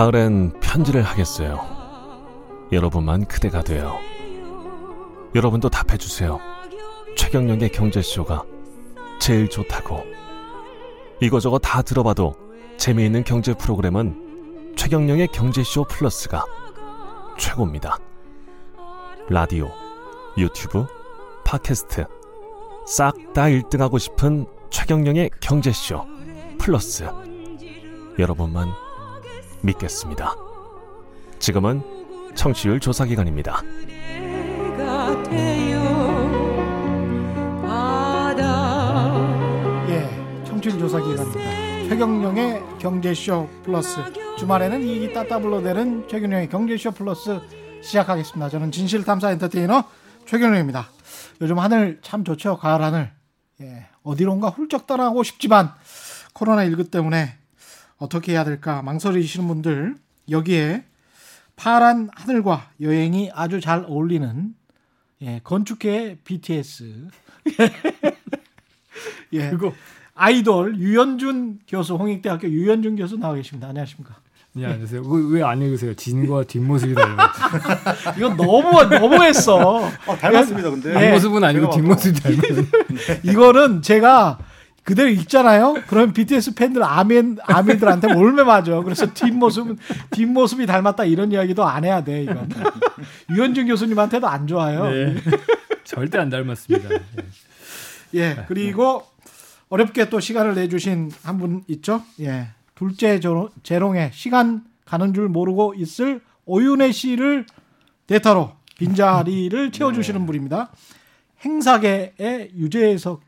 가을엔 편지를 하겠어요. 여러분만 그대가 돼요. 여러분도 답해주세요. 최경영의 경제쇼가 제일 좋다고. 이거저거 다 들어봐도 재미있는 경제 프로그램은 최경영의 경제쇼 플러스가 최고입니다. 라디오, 유튜브, 팟캐스트 싹 다 1등하고 싶은 최경영의 경제쇼 플러스 여러분만 믿겠습니다. 지금은 청취율 조사 기간입니다. 예, 청취율 조사 기간입니다. 최경영의 경제쇼 플러스 주말에는 이익이 따따블로 되는 최경영의 경제쇼 플러스 시작하겠습니다. 저는 진실탐사 엔터테이너 최경영입니다. 요즘 하늘 참 좋죠. 가을 하늘. 예, 어디론가 훌쩍 떠나고 싶지만 코로나 19 때문에 어떻게 해야 될까 망설이시는 분들 여기에 파란 하늘과 여행이 아주 잘 어울리는 예, 건축계의 BTS 예, 그거 아이돌 유현준 교수 홍익대학교 유현준 교수 나와 계십니다. 안녕하십니까? 네, 안녕하세요. 왜 안 읽으세요? 진과 뒷모습이 닮았죠. 이건 너무 너무했어. 어, 닮았습니다, 근데. 네. 뒷모습은 아니고 뒷모습이 닮은. 이거는 제가 그대로 읽잖아요. 그럼 BTS 팬들 아멘 아미들한테 올매 맞아. 그래서 뒷모습은 뒷모습이 닮았다 이런 이야기도 안 해야 돼. 이건 유현준 교수님한테도 안 좋아요. 네. 절대 안 닮았습니다. 네. 예 그리고 어렵게 또 시간을 내주신 한 분 있죠. 예 둘째 재롱에 시간 가는 줄 모르고 있을 오윤혜 씨를 대타로 빈자리를 채워주시는 분입니다. 행사계의 유재석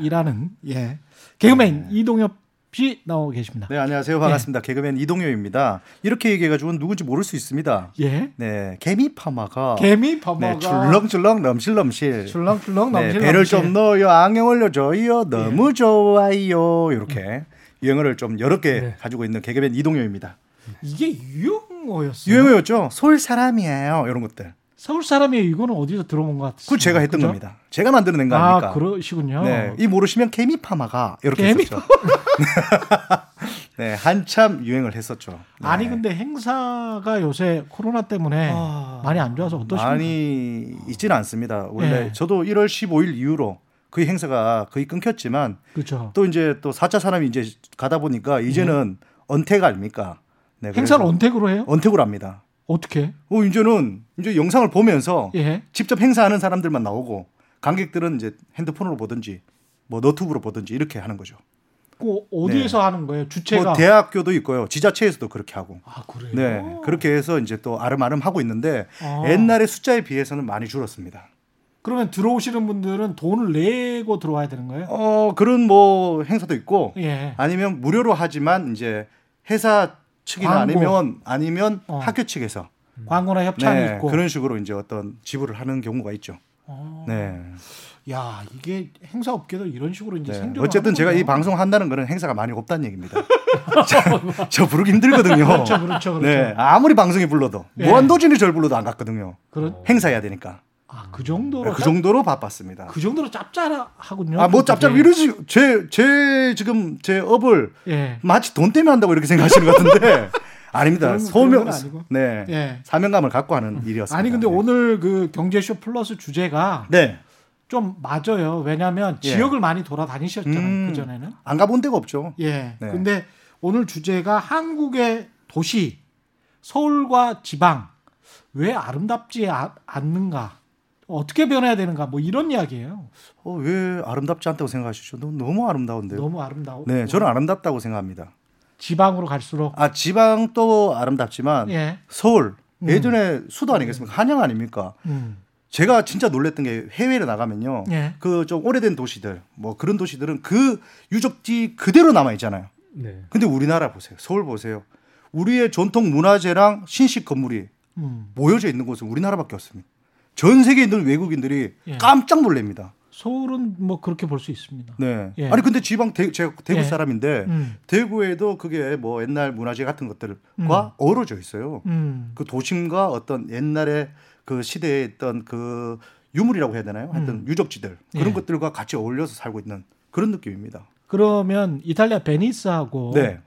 이라는 예 개그맨 이동엽 씨 나오고 계십니다. 네, 안녕하세요. 반갑습니다. 개그맨 이동효입니다. 이렇게 얘기해가지고 누군지 모를 수 있습니다. 예 네, 개미 파마가. 개미 범어가 네, 출렁출렁 넘실넘실. 출렁출렁 네, 넘실 배를 넘실. 좀 넣어요. 안경 올려줘요. 너무 좋아요. 이렇게 유행어를 좀 여러 개 네. 가지고 있는 개그맨 이동효입니다. 이게 유행어였어요. 유행어였죠. 서울 사람이에요. 이런 것들. 서울 사람이에요. 이거는 어디서 들어본 것 같아요. 그거 제가 했던 겁니다. 제가 만들어낸 거 아닙니까? 아 그러시군요. 네, 이 모르시면 개미 파마가 이렇게 개미 했었죠. 네, 한참 유행을 했었죠. 네. 아니 근데 행사가 요새 코로나 때문에 아, 많이 안 좋아서 어떠십니까? 많이 있지는 않습니다. 원래 예. 저도 1월 15일 이후로 거의 행사가 거의 끊겼지만 그렇죠. 또 이제 또 4차 산업이 이제 가다 보니까 이제는 언택 아닙니까? 네, 예. 행사를 언택으로 해요? 언택으로 합니다. 어떻게? 어, 이제는 이제 영상을 보면서 예. 직접 행사하는 사람들만 나오고 관객들은 이제 핸드폰으로 보든지 뭐 너튜브로 보든지 이렇게 하는 거죠. 그 어디에서 하는 거예요? 주체가 뭐 대학교도 있고요. 지자체에서도 그렇게 하고. 아 그래요? 네. 그렇게 해서 이제 또 아름아름 하고 있는데 아. 옛날의 숫자에 비해서는 많이 줄었습니다. 그러면 들어오시는 분들은 돈을 내고 들어와야 되는 거예요? 어, 그런 뭐 행사도 있고 예. 아니면 무료로 하지만 이제 회사 측이나 광고. 아니면 아니면 어. 학교 측에서 광고나 협찬이 네, 있고. 그런 식으로 이제 어떤 지불을 하는 경우가 있죠. 어. 네. 야 이게 행사 업계도 이런 식으로 이제 네. 생존. 어쨌든 제가 이 방송 한다는 거는 행사가 많이 없다는 얘기입니다. 저, 저 부르기 힘들거든요. 그렇죠, 그렇죠, 그렇죠. 네, 아무리 방송에 불러도 예. 무한도전이 절 불러도 안 갔거든요. 그런 행사해야 되니까. 아 그 정도로 그 정도로 바빴습니다. 그 정도로 짭짤하군요. 아, 뭐 그게. 짭짭 이러지. 제, 제 지금 제 업을 예. 마치 돈 때문에 한다고 이렇게 생각하시는 것 같은데 아닙니다. 소명. 네, 예. 사명감을 갖고 하는 일이었습니다. 아니 근데 네. 오늘 그 경제쇼 플러스 주제가 네, 좀 맞아요. 왜냐하면 예. 지역을 많이 돌아다니셨잖아요. 음. 그 전에는. 안 가본 데가 없죠. 예. 네. 근데 오늘 주제가 한국의 도시 서울과 지방 왜 아름답지 아- 않는가? 어떻게 변해야 되는가? 뭐 이런 이야기예요. 어, 왜 아름답지 않다고 생각하시죠? 너무, 너무 아름다운데요. 너무 아름다워. 네, 저는 아름답다고 생각합니다. 지방으로 갈수록 아 지방도 아름답지만 예. 서울 음. 예전에 수도 아니겠습니까? 한양 아닙니까? 음. 제가 진짜 놀랬던 게 해외를 나가면요. 예. 그좀 오래된 도시들, 뭐 그런 도시들은 그 유적지 그대로 남아 있잖아요. 네. 근데 우리나라 보세요. 서울 보세요. 우리의 전통 문화재랑 신식 건물이 음. 모여져 있는 곳은 우리나라밖에 없습니다. 전 세계에 있는 외국인들이 예. 깜짝 놀랍니다. 서울은 뭐 그렇게 볼 수 있습니다. 네. 예. 아니 근데 지방 대, 제가 대구 예. 사람인데 음. 대구에도 그게 뭐 옛날 문화재 같은 것들과 음. 어우러져 있어요. 음. 그 도심과 어떤 옛날에 그 시대에 있던 그 유물이라고 해야 되나요? 하여튼 음. 유적지들 그런 예. 것들과 같이 어울려서 살고 있는 그런 느낌입니다. 그러면 이탈리아 베니스하고 네.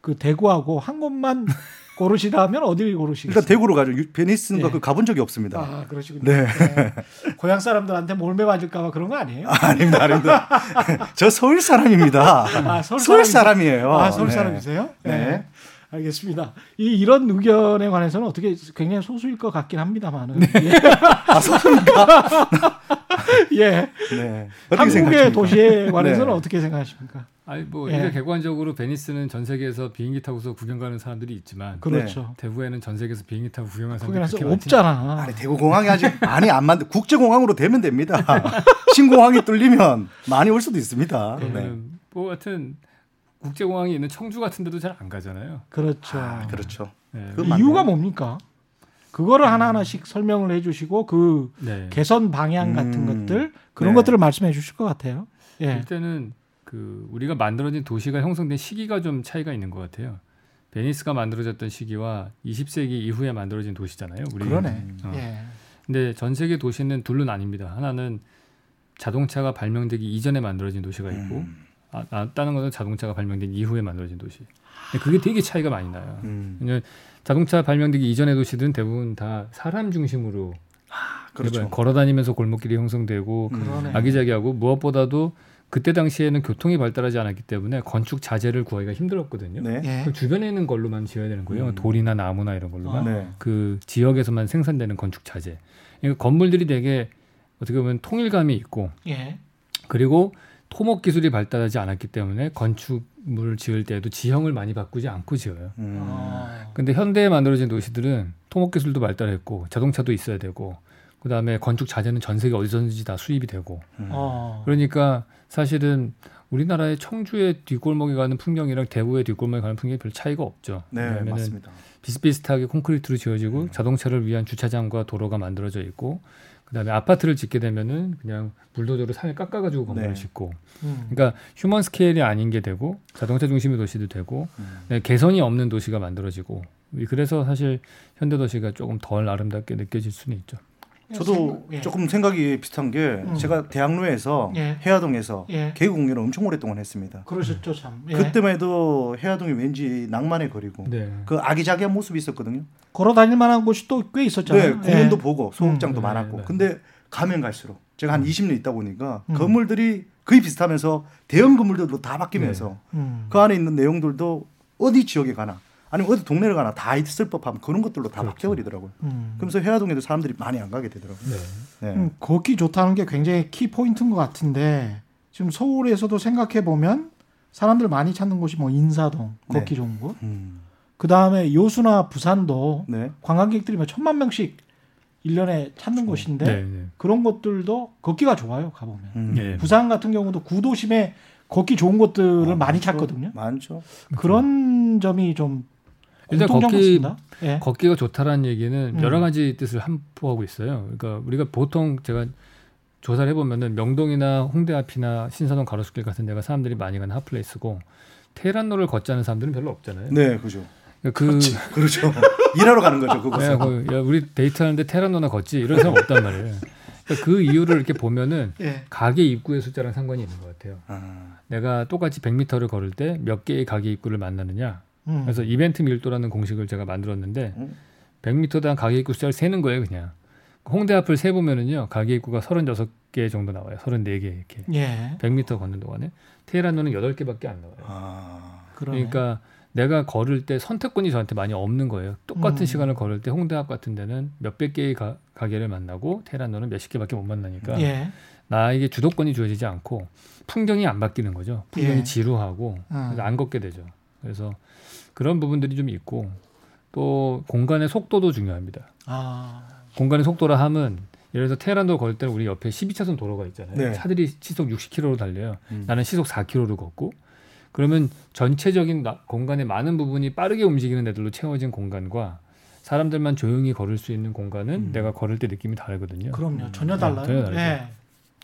그 대구하고 한 곳만 고르시라면 어딜 고르시겠어요? 일단 대구로 가죠. 유- 베니스인가 예. 그 가본 적이 없습니다. 아 그러시군요. 네. 네. 고향 사람들한테 몰매 맞을까봐 그런 거 아니에요? 아닙니다, 아닙니다. 저 서울 사람입니다. 아, 서울 서울? 사람이에요. 아 서울 네. 사람이세요? 네. 알겠습니다. 이 이런 의견에 관해서는 어떻게 굉장히 소수일 것 같긴 합니다만은. 예. 아, 서울입니까? 예. 네. 한국의 생각하십니까? 도시에 관해서는 네. 어떻게 생각하십니까? 아니 뭐 예. 이게 객관적으로 베니스는 전 세계에서 비행기 타고서 구경 가는 사람들이 있지만 그렇죠. 대구에는 전 세계에서 비행기 타고 구경하는 사람들이 없잖아. 아니 대구 공항이 아직 많이 안 만들 국제 공항으로 되면 됩니다. 신공항이 뚫리면 많이 올 수도 있습니다. 네. 그러면 뭐 같은 국제 공항이 있는 청주 같은 데도 잘 안 가잖아요. 그렇죠. 아, 그렇죠. 네. 그. 이유가 뭡니까? 그거를 하나하나씩 설명을 해 주시고 그 네. 개선 방향 같은 음. 것들 그런 네. 것들을 말씀해 주실 것 같아요. 예. 일단은 그 우리가 만들어진 도시가 형성된 시기가 좀 차이가 있는 것 같아요. 베니스가 만들어졌던 시기와 20세기 이후에 만들어진 도시잖아요. 우리. 그러네. 어. 예. 근데 전 세계 도시는 둘로 나뉩니다. 하나는 자동차가 발명되기 이전에 만들어진 도시가 있고 음. 아, 아, 다른 것은 자동차가 발명된 이후에 만들어진 도시. 근데 그게 되게 차이가 많이 나요. 음. 왜냐면 자동차 발명되기 이전의 도시들은 대부분 다 사람 중심으로 그렇죠. 걸어 다니면서 골목길이 형성되고 음. 아기자기하고 무엇보다도 그때 당시에는 교통이 발달하지 않았기 때문에 건축 자재를 구하기가 힘들었거든요. 네. 예. 그 주변에 있는 걸로만 지어야 되는 거예요. 음. 돌이나 나무나 이런 걸로만 아. 네. 그 지역에서만 생산되는 건축 자재. 그러니까 건물들이 되게 어떻게 보면 통일감이 있고 예. 그리고 토목 기술이 발달하지 않았기 때문에 건축물을 지을 때도 지형을 많이 바꾸지 않고 지어요. 음. 아. 근데 현대에 만들어진 도시들은 토목 기술도 발달했고 자동차도 있어야 되고 그다음에 건축 자재는 전 세계 어디서든지 다 수입이 되고 음. 어. 그러니까 사실은 우리나라의 청주의 뒷골목에 가는 풍경이랑 대구의 뒷골목에 가는 풍경이 별 차이가 없죠. 네, 맞습니다. 비슷비슷하게 콘크리트로 지어지고 음. 자동차를 위한 주차장과 도로가 만들어져 있고 그다음에 아파트를 짓게 되면은 그냥 불도저로 산을 깎아가지고 건물을 네. 짓고 음. 그러니까 휴먼 스케일이 아닌 게 되고 자동차 중심의 도시도 되고 음. 네, 개선이 없는 도시가 만들어지고 그래서 사실 현대 도시가 조금 덜 아름답게 느껴질 수는 있죠. 저도 예. 조금 생각이 비슷한 게 음. 제가 대학로에서 예. 해화동에서 예. 개그 공연을 엄청 오랫동안 했습니다. 그러셨죠 참. 예. 그때만 해도 해화동이 왠지 낭만의 거리고 네. 그 아기자기한 모습이 있었거든요. 걸어 다닐 만한 곳이 또 꽤 있었잖아요. 네, 공연도 예. 보고 소극장도 음. 많았고. 네, 네. 근데 가면 갈수록 제가 한 20년 있다 보니까 음. 건물들이 거의 비슷하면서 대형 건물들도 다 바뀌면서 음. 그 안에 있는 내용들도 어디 지역에 가나 아니면 어디 동네를 가나 다 있을 법한 그런 것들로 다 그렇죠. 바뀌어버리더라고요. 음. 그러면서 해화동에도 사람들이 많이 안 가게 되더라고요. 네. 네. 음, 걷기 좋다는 게 굉장히 키 포인트인 것 같은데 지금 서울에서도 생각해 보면 사람들 많이 찾는 곳이 뭐 인사동 네. 걷기 좋은 곳. 음. 그 다음에 요수나 부산도 네. 관광객들이 뭐 천만 명씩 일년에 찾는 곳인데 네. 네. 그런 곳들도 걷기가 좋아요 가보면. 음. 네. 부산 같은 경우도 구도심에 걷기 좋은 곳들을 아, 많이 많죠. 찾거든요. 많죠. 그런 점이 좀 일단 걷기-. 예. 걷기가 좋다라는 얘기는 음. 여러 가지 뜻을 함포하고 있어요. 그러니까 우리가 보통 제가 조사를 해보면은 명동이나 홍대 앞이나 신사동 가로수길 같은 데가 사람들이 많이 가는 핫플레이스고 테란로를 걷자는 사람들은 별로 없잖아요. 네, 그죠. 그러니까 그 그렇죠. 일하러 가는 거죠, 야, 그곳은. 그, 야, 우리 데이트하는데 테란로나 걷지 이런 사람 없단 말이에요. 그러니까 그 이유를 이렇게 보면은 예. 가게 입구의 숫자랑 상관이 있는 것 같아요. 아, 내가 똑같이 100m를 걸을 때 몇 개의 가게 입구를 만나느냐. 음. 그래서 이벤트 밀도라는 공식을 제가 만들었는데 음. 100m당 가게 입구 숫자를 세는 거예요, 그냥. 홍대 앞을 세 보면은요. 가게 입구가 36개 정도 나와요. 34개 이렇게. 예. 100m 걷는 동안에 테헤란로는 8개밖에 안 나와요. 아. 그러니까 내가 걸을 때 선택권이 저한테 많이 없는 거예요. 똑같은 음. 시간을 걸을 때 홍대 앞 같은 데는 몇백 개의 가, 가게를 만나고 테헤란로는 몇십 개밖에 못 만나니까 예. 나에게 주도권이 주어지지 않고 풍경이 안 바뀌는 거죠. 풍경이 예. 지루하고 음. 안 걷게 되죠. 그래서 그런 부분들이 좀 있고 또 공간의 속도도 중요합니다. 아. 공간의 속도라 함은 예를 들어서 테헤란도 걸 때는 우리 옆에 12차선 도로가 있잖아요. 네. 차들이 시속 60km로 달려요. 음. 나는 시속 4km로 걷고 그러면 전체적인 나- 공간의 많은 부분이 빠르게 움직이는 애들로 채워진 공간과 사람들만 조용히 걸을 수 있는 공간은 음. 내가 걸을 때 느낌이 다르거든요. 그럼요. 전혀 네, 달라요. 전혀 다르죠. 예.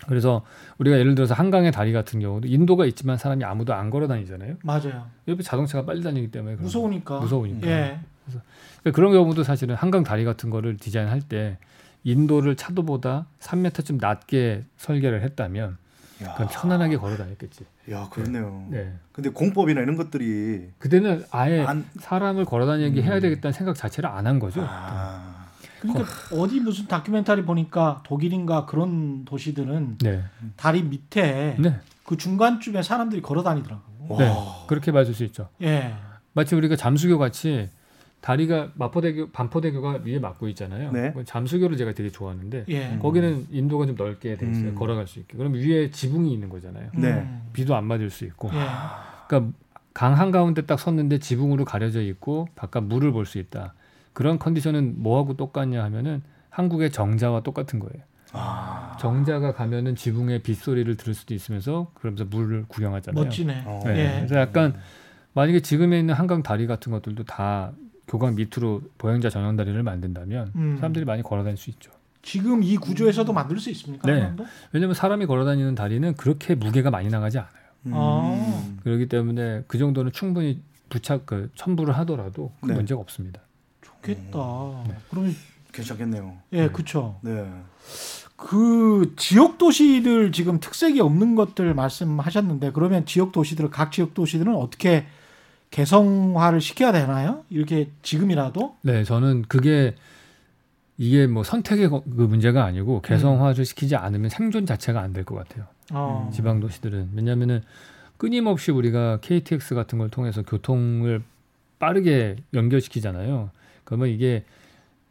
그래서 우리가 예를 들어서 한강의 다리 같은 경우도 인도가 있지만 사람이 아무도 안 걸어 다니잖아요. 맞아요. 옆에 자동차가 빨리 다니기 때문에 무서우니까. 거. 무서우니까. 예. 그러니까 그런 경우도 사실은 한강 다리 같은 거를 디자인할 때 인도를 차도보다 3m쯤 낮게 설계를 했다면 야. 그럼 편안하게 걸어 다녔겠지. 야, 그렇네요. 네. 근데 공법이나 이런 것들이 그때는 아예 안 사람을 걸어 다니게 해야 되겠다는 생각 자체를 안 한 거죠. 아. 그러니까 어 디 무슨 다큐멘터리 보니까 독일인가 그런 도시들은 네. 다리 밑에 네. 그 중간쯤에 사람들이 걸어 다니더라고. 네. 와. 그렇게 봐줄 수 있죠. 예. 마치 우리가 잠수교 같이 다리가 마포대교, 반포대교가 위에 막고 있잖아요. 네. 잠수교를 제가 되게 좋아하는데 예. 거기는 인도가 좀 넓게 돼 있어요. 음. 걸어갈 수 있게. 그럼 위에 지붕이 있는 거잖아요. 네. 음. 비도 안 맞을 수 있고. 예. 그러니까 강 한 가운데 딱 섰는데 지붕으로 가려져 있고 바깥 물을 볼 수 있다. 그런 컨디션은 뭐하고 똑같냐 하면은 한국의 정자와 똑같은 거예요. 아. 정자가 가면은 지붕의 빗소리를 들을 수도 있으면서 그러면서 물을 구경하잖아요. 멋지네. 어. 네. 예. 그래서 약간 만약에 지금에 있는 한강 다리 같은 것들도 다 교강 밑으로 보행자 전용 다리를 만든다면 음. 사람들이 많이 걸어 다닐 수 있죠. 지금 이 구조에서도 만들 수 있습니까? 네. 왜냐하면 사람이 걸어 다니는 다리는 그렇게 무게가 많이 나가지 않아요. 음. 아. 그렇기 때문에 그 정도는 충분히 부착 그 첨부를 하더라도 그 네. 문제가 없습니다. 좋겠다. 네. 그러면 괜찮겠네요. 예, 그렇죠. 네. 그 지역 도시들 지금 특색이 없는 것들 말씀하셨는데 그러면 지역 도시들 각 지역 도시들은 어떻게 개성화를 시켜야 되나요? 이렇게 지금이라도 네, 저는 그게 이게 뭐 선택의 거- 그 문제가 아니고 개성화를 시키지 않으면 생존 자체가 안 될 것 같아요. 어. 지방 도시들은 왜냐하면은 끊임없이 우리가 KTX 같은 걸 통해서 교통을 빠르게 연결시키잖아요. 그러면 이게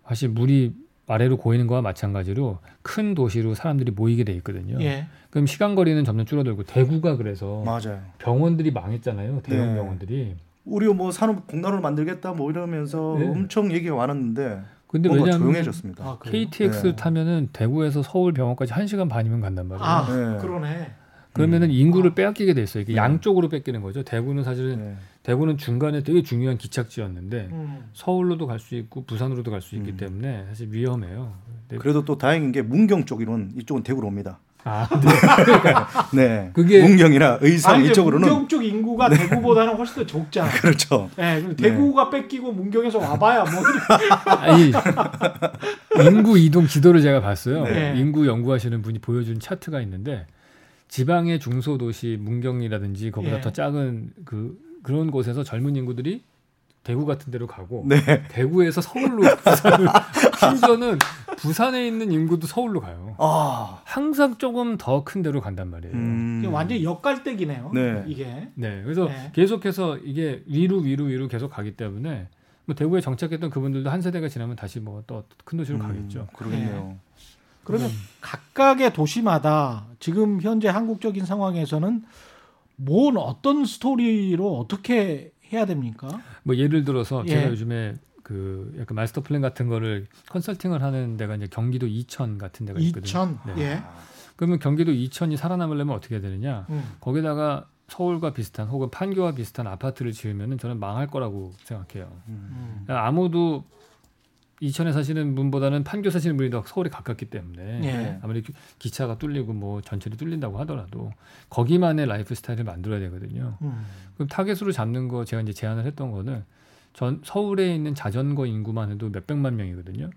사실 물이 아래로 고이는 거와 마찬가지로 큰 도시로 사람들이 모이게 돼 있거든요. 예. 그럼 시간 거리는 점점 줄어들고 대구가 그래서 맞아요. 병원들이 망했잖아요. 대형 네. 병원들이. 우리 뭐 산업 공단을 만들겠다 뭐 이러면서 네. 엄청 얘기가 많았는데 근데 뭔가 왜냐하면 조용해졌습니다. 아? KTX 네. 타면은 대구에서 서울 병원까지 1시간 반이면 간단 말이에요. 아, 네. 그러네. 그러면은 인구를 아. 빼앗기게 돼 있어요. 이게 네. 양쪽으로 뺏기는 거죠. 대구는 사실은 네. 대구는 중간에 되게 중요한 기착지였는데 음. 서울로도 갈 수 있고 부산으로도 갈 수 있기 음. 때문에 사실 위험해요. 네. 그래도 또 다행인 게 문경 쪽으로는 이쪽은 대구로 옵니다. 아, 네. 그게- 문경이나 의성 아니, 이쪽으로는 문경 쪽 인구가 대구보다는 훨씬 더 적잖아. 그렇죠. 예, 그럼 대구가 뺏기고 문경에서 와봐야 뭐 아니 인구 이동 지도를 제가 봤어요. 네. 인구 연구하시는 분이 보여준 차트가 있는데 지방의 중소도시 문경이라든지 거보다 예. 더 작은 그 그런 곳에서 젊은 인구들이 대구 같은 데로 가고 네. 대구에서 서울로 부산을 심지어는 부산에 있는 인구도 서울로 가요. 아. 항상 조금 더 큰 데로 간단 말이에요. 음. 완전 역갈대기네요. 네. 이게. 네, 그래서 네. 계속해서 이게 위로 위로 위로 계속 가기 때문에 뭐 대구에 정착했던 그분들도 한 세대가 지나면 다시 뭐 또 큰 도시로 음, 가겠죠. 그러겠네요. 그러면 음. 각각의 도시마다 지금 현재 한국적인 상황에서는 뭔 어떤 스토리로 어떻게 해야 됩니까? 뭐 예를 들어서 예. 제가 요즘에 그 약간 마스터 플랜 같은 거를 컨설팅을 하는 데가 이제 경기도 이천 같은 데가 있거든요. 이천. 네. 예. 그러면 경기도 이천이 살아남으려면 어떻게 해야 되느냐? 음. 거기다가 서울과 비슷한 혹은 판교와 비슷한 아파트를 지으면은 저는 망할 거라고 생각해요. 음. 아무도 이천에 사시는 분보다는 판교 사시는 분이 더 서울에 가깝기 때문에 예. 아무리 기- 기차가 뚫리고 뭐 전철이 뚫린다고 하더라도 거기만의 lifestyle을 만들어야 되거든요. 음. 그럼 타겟으로 잡는 거 제가 이제 제안을 했던 거는 전 서울에 있는 자전거 인구만 해도 몇 백만 명이거든요.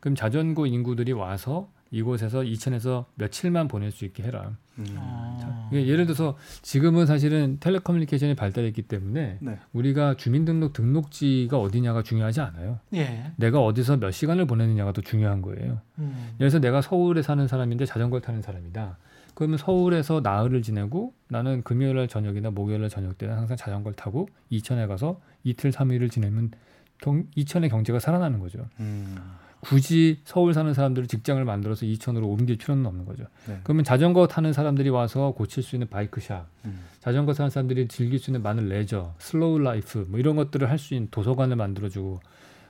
그럼 자전거 인구들이 와서 이곳에서 이천에서 며칠만 보낼 수 있게 해라. 음. 아. 예를 들어서 지금은 사실은 telecommunication이 발달했기 때문에 네. 우리가 주민등록 등록지가 어디냐가 중요하지 않아요. 예. 내가 어디서 몇 시간을 보내느냐가 더 중요한 거예요. 음. 그래서 내가 서울에 사는 사람인데 자전거를 타는 사람이다. 그러면 서울에서 나흘을 지내고 나는 금요일 날 저녁이나 목요일 날 저녁 때는 항상 자전거를 타고 이천에 가서 이틀 삼일을 지내면 경, 이천의 경제가 살아나는 거죠. 음. 굳이 서울 사는 사람들을 직장을 만들어서 이천으로 옮길 필요는 없는 거죠. 네. 그러면 자전거 타는 사람들이 와서 고칠 수 있는 bike shop, 음. 자전거 타는 사람들이 즐길 수 있는 많은 레저, slow life 뭐 이런 것들을 할 수 있는 도서관을 만들어주고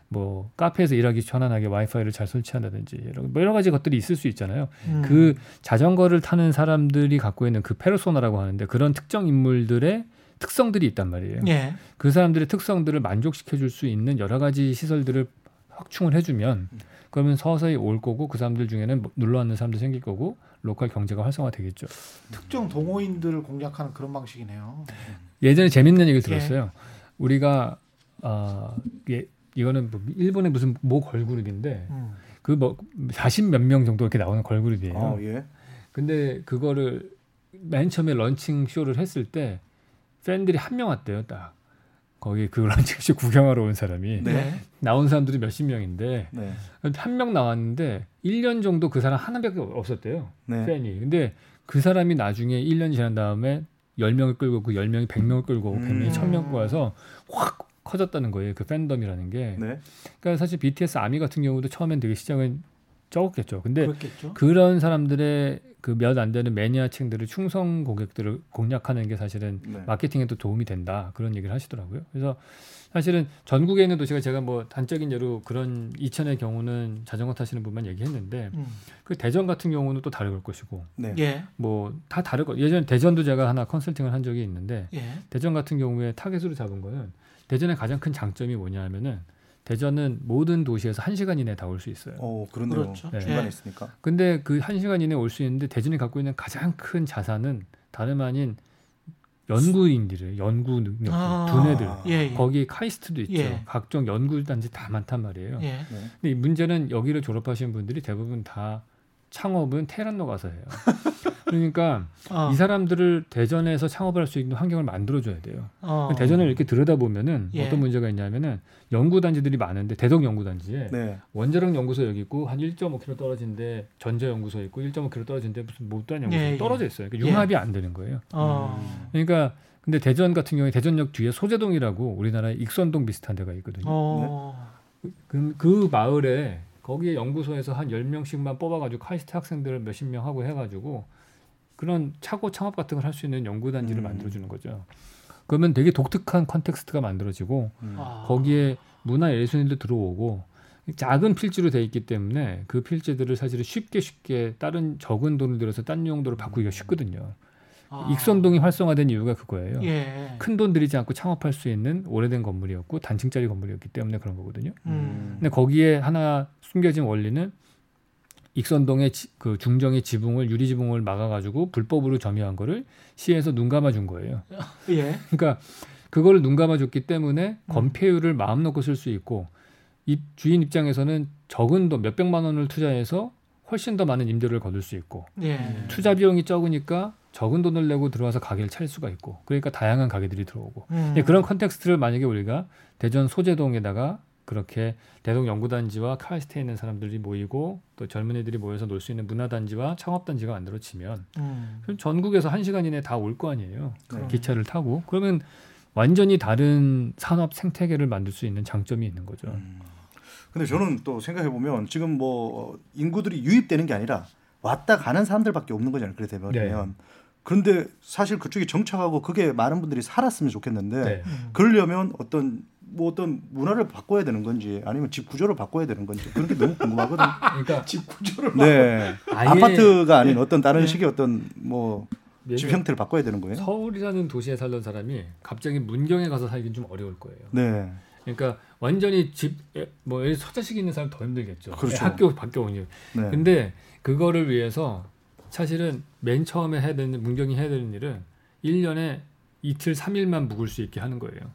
뭐 카페에서 일하기 편안하게 와이파이를 잘 설치한다든지 이런 뭐 여러 가지 것들이 있을 수 있잖아요. 음. 그 자전거를 타는 사람들이 갖고 있는 그 페르소나라고 하는데 그런 특정 인물들의 특성들이 있단 말이에요. 예. 그 사람들의 특성들을 만족시켜 줄 수 있는 여러 가지 시설들을 확충을 해주면 그러면 서서히 올 거고 그 사람들 중에는 뭐 놀러 왔는 사람도 생길 거고 로컬 경제가 활성화되겠죠. 특정 동호인들을 공략하는 그런 방식이네요. 예전에 재밌는 얘기를 예. 들었어요. 우리가 아 예, 이거는 뭐 일본의 무슨 모 걸그룹인데 음. 그뭐 40몇 명 정도 이렇게 나오는 걸그룹이에요. 아, 예. 근데 그거를 맨 처음에 launching show를 했을 때 팬들이 한 명 왔대요, 딱. 거기 그 launching show 구경하러 온 사람이 네. 나온 사람들이 몇십 명인데 네. 한명 나왔는데 1년 정도 그 사람 하나밖에 없었대요. 네. 팬이. 근데 그 사람이 나중에 1년 지난 다음에 10명을 끌고 그 10명이 100명을 끌고 오고 100명이 음. 1000명 모아서 확 커졌다는 거예요. 그 팬덤이라는 게. 네. 그러니까 사실 BTS 아미 같은 경우도 처음엔 되게 시장은 적었겠죠. 근데 그렇겠죠. 그런 사람들의 그 몇 안 되는 매니아층들을 충성 고객들을 공략하는 게 사실은 네. 마케팅에도 도움이 된다 그런 얘기를 하시더라고요. 그래서 사실은 전국에 있는 도시가 제가 뭐 단적인 예로 그런 이천의 경우는 자전거 타시는 분만 얘기했는데 음. 그 대전 같은 경우는 또 다를 것이고 네. 예. 뭐다 다를 거. 예전 에 대전도 제가 하나 컨설팅을 한 적이 있는데 예. 대전 같은 경우에 타겟으로 잡은 거는 대전의 가장 큰 장점이 뭐냐면은 대전은 모든 도시에서 한 시간 이내에 다 올 수 있어요. 어, 그렇네요. 그렇죠. 중간에 예. 있으니까. 근데 그한 시간 이내에 올 수 있는데 대전이 갖고 있는 가장 큰 자산은 다름 아닌 연구인들의 연구 능력, 아. 두뇌들. 예. 예. 거기 카이스트도 있죠. 예. 각종 연구 단지 다 많단 말이에요. 예. 네. 근데 이 문제는 여기를 졸업하신 분들이 대부분 다 창업은 테란노 가서 해요. 그러니까 어. 이 사람들을 대전에서 창업을 할 수 있는 환경을 만들어줘야 돼요. 어. 대전을 이렇게 들여다보면은 예. 어떤 문제가 있냐면은 연구단지들이 많은데 대덕 연구단지에 네. 원자력 연구소 여기 있고 한 1.5km 떨어진데 전자 연구소 있고 1.5km 떨어진데 무슨 못단 연구소 예, 예. 떨어져 있어요. 그러니까 예. 융합이 안 되는 거예요. 어. 음. 그러니까 근데 대전 같은 경우에 대전역 뒤에 소재동이라고 우리나라에 익선동 비슷한 데가 있거든요. 어. 그, 그 마을에 거기에 연구소에서 한 10명씩만 뽑아가지고 카이스트 학생들을 몇십 명 하고 해가지고 그런 차고 창업 같은 걸 할 수 있는 연구단지를 음. 만들어주는 거죠. 그러면 되게 독특한 context가 만들어지고 음. 아. 거기에 문화 예술인도 들어오고 작은 필지로 돼 있기 때문에 그 필지들을 사실은 쉽게 쉽게 다른 적은 돈을 들여서 딴 용도로 바꾸기가 쉽거든요. 아. 익선동이 활성화된 이유가 그거예요. 예. 큰돈 들이지 않고 창업할 수 있는 오래된 건물이었고 단층짜리 건물이었기 때문에 그런 거거든요. 음. 근데 거기에 하나 숨겨진 원리는 익선동의 지- 그 중정의 지붕을 유리 지붕을 막아가지고 불법으로 점유한 거를 시에서 눈 감아준 거예요. 예. 그러니까 그걸 눈 감아줬기 때문에 음. 건폐율을 마음 놓고 쓸 수 있고 이 주인 입장에서는 적은 돈 몇백만 원을 투자해서 훨씬 더 많은 임대료를 거둘 수 있고 예. 투자 비용이 적으니까 적은 돈을 내고 들어와서 가게를 차릴 수가 있고 그러니까 다양한 가게들이 들어오고 음. 예, 그런 context를 만약에 우리가 대전 소재동에다가 그렇게 대동 연구단지와 카이스트에 있는 사람들이 모이고 또 젊은이들이 모여서 놀 수 있는 문화단지와 창업단지가 만들어지면 음. 그럼 전국에서 한 시간 이내에 다올 거 아니에요. 그럼. 기차를 타고 그러면 완전히 다른 산업 생태계를 만들 수 있는 장점이 있는 거죠. 음. 근데 저는 또 생각해 보면 지금 뭐 인구들이 유입되는 게 아니라 왔다 가는 사람들밖에 없는 거잖아요. 그래 되면. 그런데 사실 그쪽에 정착하고 그게 많은 분들이 살았으면 좋겠는데 네. 음. 그러려면 어떤 뭐 어떤 문화를 바꿔야 되는 건지 아니면 집 구조를 바꿔야 되는 건지 그런 게 너무 궁금하거든요. 그러니까 집 구조를 네. 아예 아파트가 아닌 어떤 다른 네. 식의 어떤 뭐 집 형태를 바꿔야 되는 거예요. 서울이라는 도시에 살던 사람이 갑자기 문경에 가서 살긴 좀 어려울 거예요. 네. 그러니까 완전히 집뭐 서자식 있는 사람 더 힘들겠죠. 그렇죠. 학교 바뀌어오니. 네. 근데 그거를 위해서 사실은 맨 처음에 해야 되는 문경이 해야 되는 일은 1년에 이틀 3일만 묵을 수 있게 하는 거예요.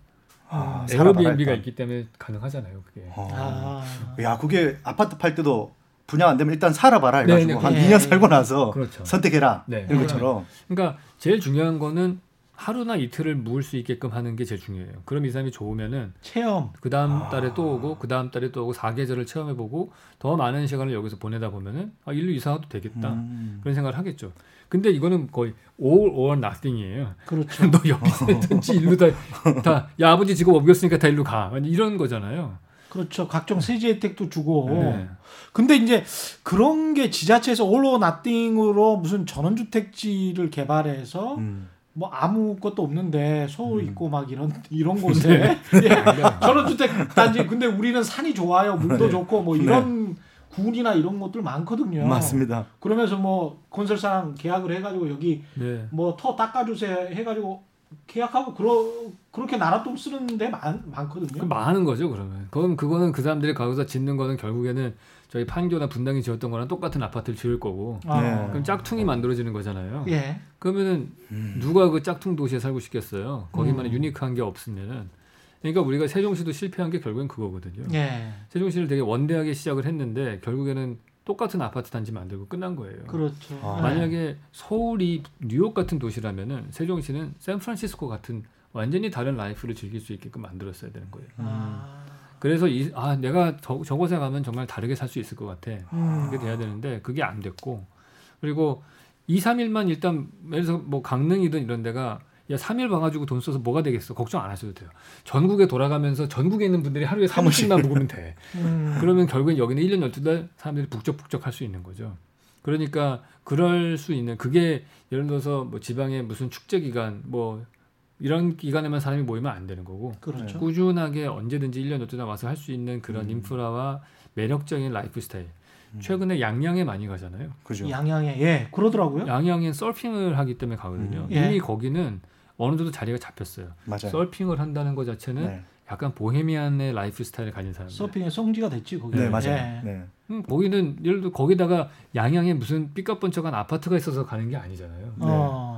아, 에어비앤비가 살아봐야 있기 때문에 가능하잖아요, 그게. 어. 아. 야, 그게 아파트 팔 때도 분양 안 되면 일단 살아봐라 해가지고 네, 네, 한 네. 2년 살고 나서 그렇죠. 선택해라 네. 이런 것처럼 그러니까 제일 중요한 거는 하루나 이틀을 묵을 수 있게끔 하는 게 제일 중요해요. 그럼 이 사람이 좋으면은 체험. 그 다음 아. 달에 또 오고 그 다음 달에 또 오고 사계절을 체험해 보고 더 많은 시간을 여기서 보내다 보면은 아 일로 이사 가도 되겠다 음. 그런 생각을 하겠죠. 근데 이거는 거의 all or nothing이에요. 그렇죠. 너 여기 살든지 일로 다다야 아버지 직업 옮겼으니까 다 일로 가 이런 거잖아요. 그렇죠. 각종 세제 혜택도 주고. 네. 근데 이제 그런 게 지자체에서 올로 나띵으로 무슨 전원주택지를 개발해서 음. 뭐 아무것도 없는데 서울 음. 있고 막 이런 이런 곳에 예. 그러니까 전원주택 단지 근데 우리는 산이 좋아요 물도 좋고 뭐 이런 군이나 이런 것들 많거든요. 맞습니다. 그러면서 뭐 건설사랑 계약을 해가지고 여기 네. 뭐터 닦아주세요 해가지고 계약하고 그러 그렇게 나랏돈 쓰는데 많 많거든요. 그럼 많은 거죠 그러면. 그럼 그거는 그 사람들이 거기서 짓는 거는 결국에는 저희 판교나 분당이 지었던 거랑 똑같은 아파트를 지을 거고. 아, 네. 그럼 짝퉁이 만들어지는 거잖아요. 예. 그러면은 음. 누가 그 짝퉁 도시에 살고 싶겠어요? 거기만의 음. 유니크한 게 없으면은. 그러니까 우리가 세종시도 실패한 게 결국엔 그거거든요. 예. 세종시를 되게 원대하게 시작을 했는데 결국에는 똑같은 아파트 단지 만들고 끝난 거예요. 그렇죠. 아. 네. 만약에 서울이 뉴욕 같은 도시라면은 세종시는 샌프란시스코 같은 완전히 다른 라이프를 즐길 수 있게끔 만들었어야 되는 거예요. 아. 그래서 이, 아 내가 저, 저곳에 가면 정말 다르게 살 수 있을 것 같아. 음. 그게 돼야 되는데 그게 안 됐고 그리고 2, 3일만 일단 예를 들어서 뭐 강릉이든 이런 데가 야 3일 와가지고 돈 써서 뭐가 되겠어 걱정 안 하셔도 돼요. 전국에 돌아가면서 전국에 있는 분들이 하루에 사무실만 묵으면 돼. 음. 그러면 결국엔 여기는 1년 12달 사람들이 북적북적 할 수 있는 거죠. 그러니까 그럴 수 있는 그게 예를 들어서 뭐 지방의 무슨 축제 기간 뭐 이런 기간에만 사람이 모이면 안 되는 거고 그렇죠. 꾸준하게 언제든지 1년 12달 와서 할 수 있는 그런 음. 인프라와 매력적인 라이프 스타일. 음. 최근에 양양에 많이 가잖아요. 그죠. 양양에 예 그러더라고요. 양양엔 서핑을 하기 때문에 가거든요. 음. 예. 이미 거기는 어느 정도 자리가 잡혔어요. 맞아요. 서핑을 한다는 것 자체는 네. 약간 보헤미안의 라이프 스타일을 가진 사람들. 서핑의 성지가 됐지 거기. 네, 맞아요. 예. 네. 음, 거기는 예를 들어 거기다가 양양에 무슨 삐까뻔쩍한 아파트가 있어서 가는 게 아니잖아요. 어.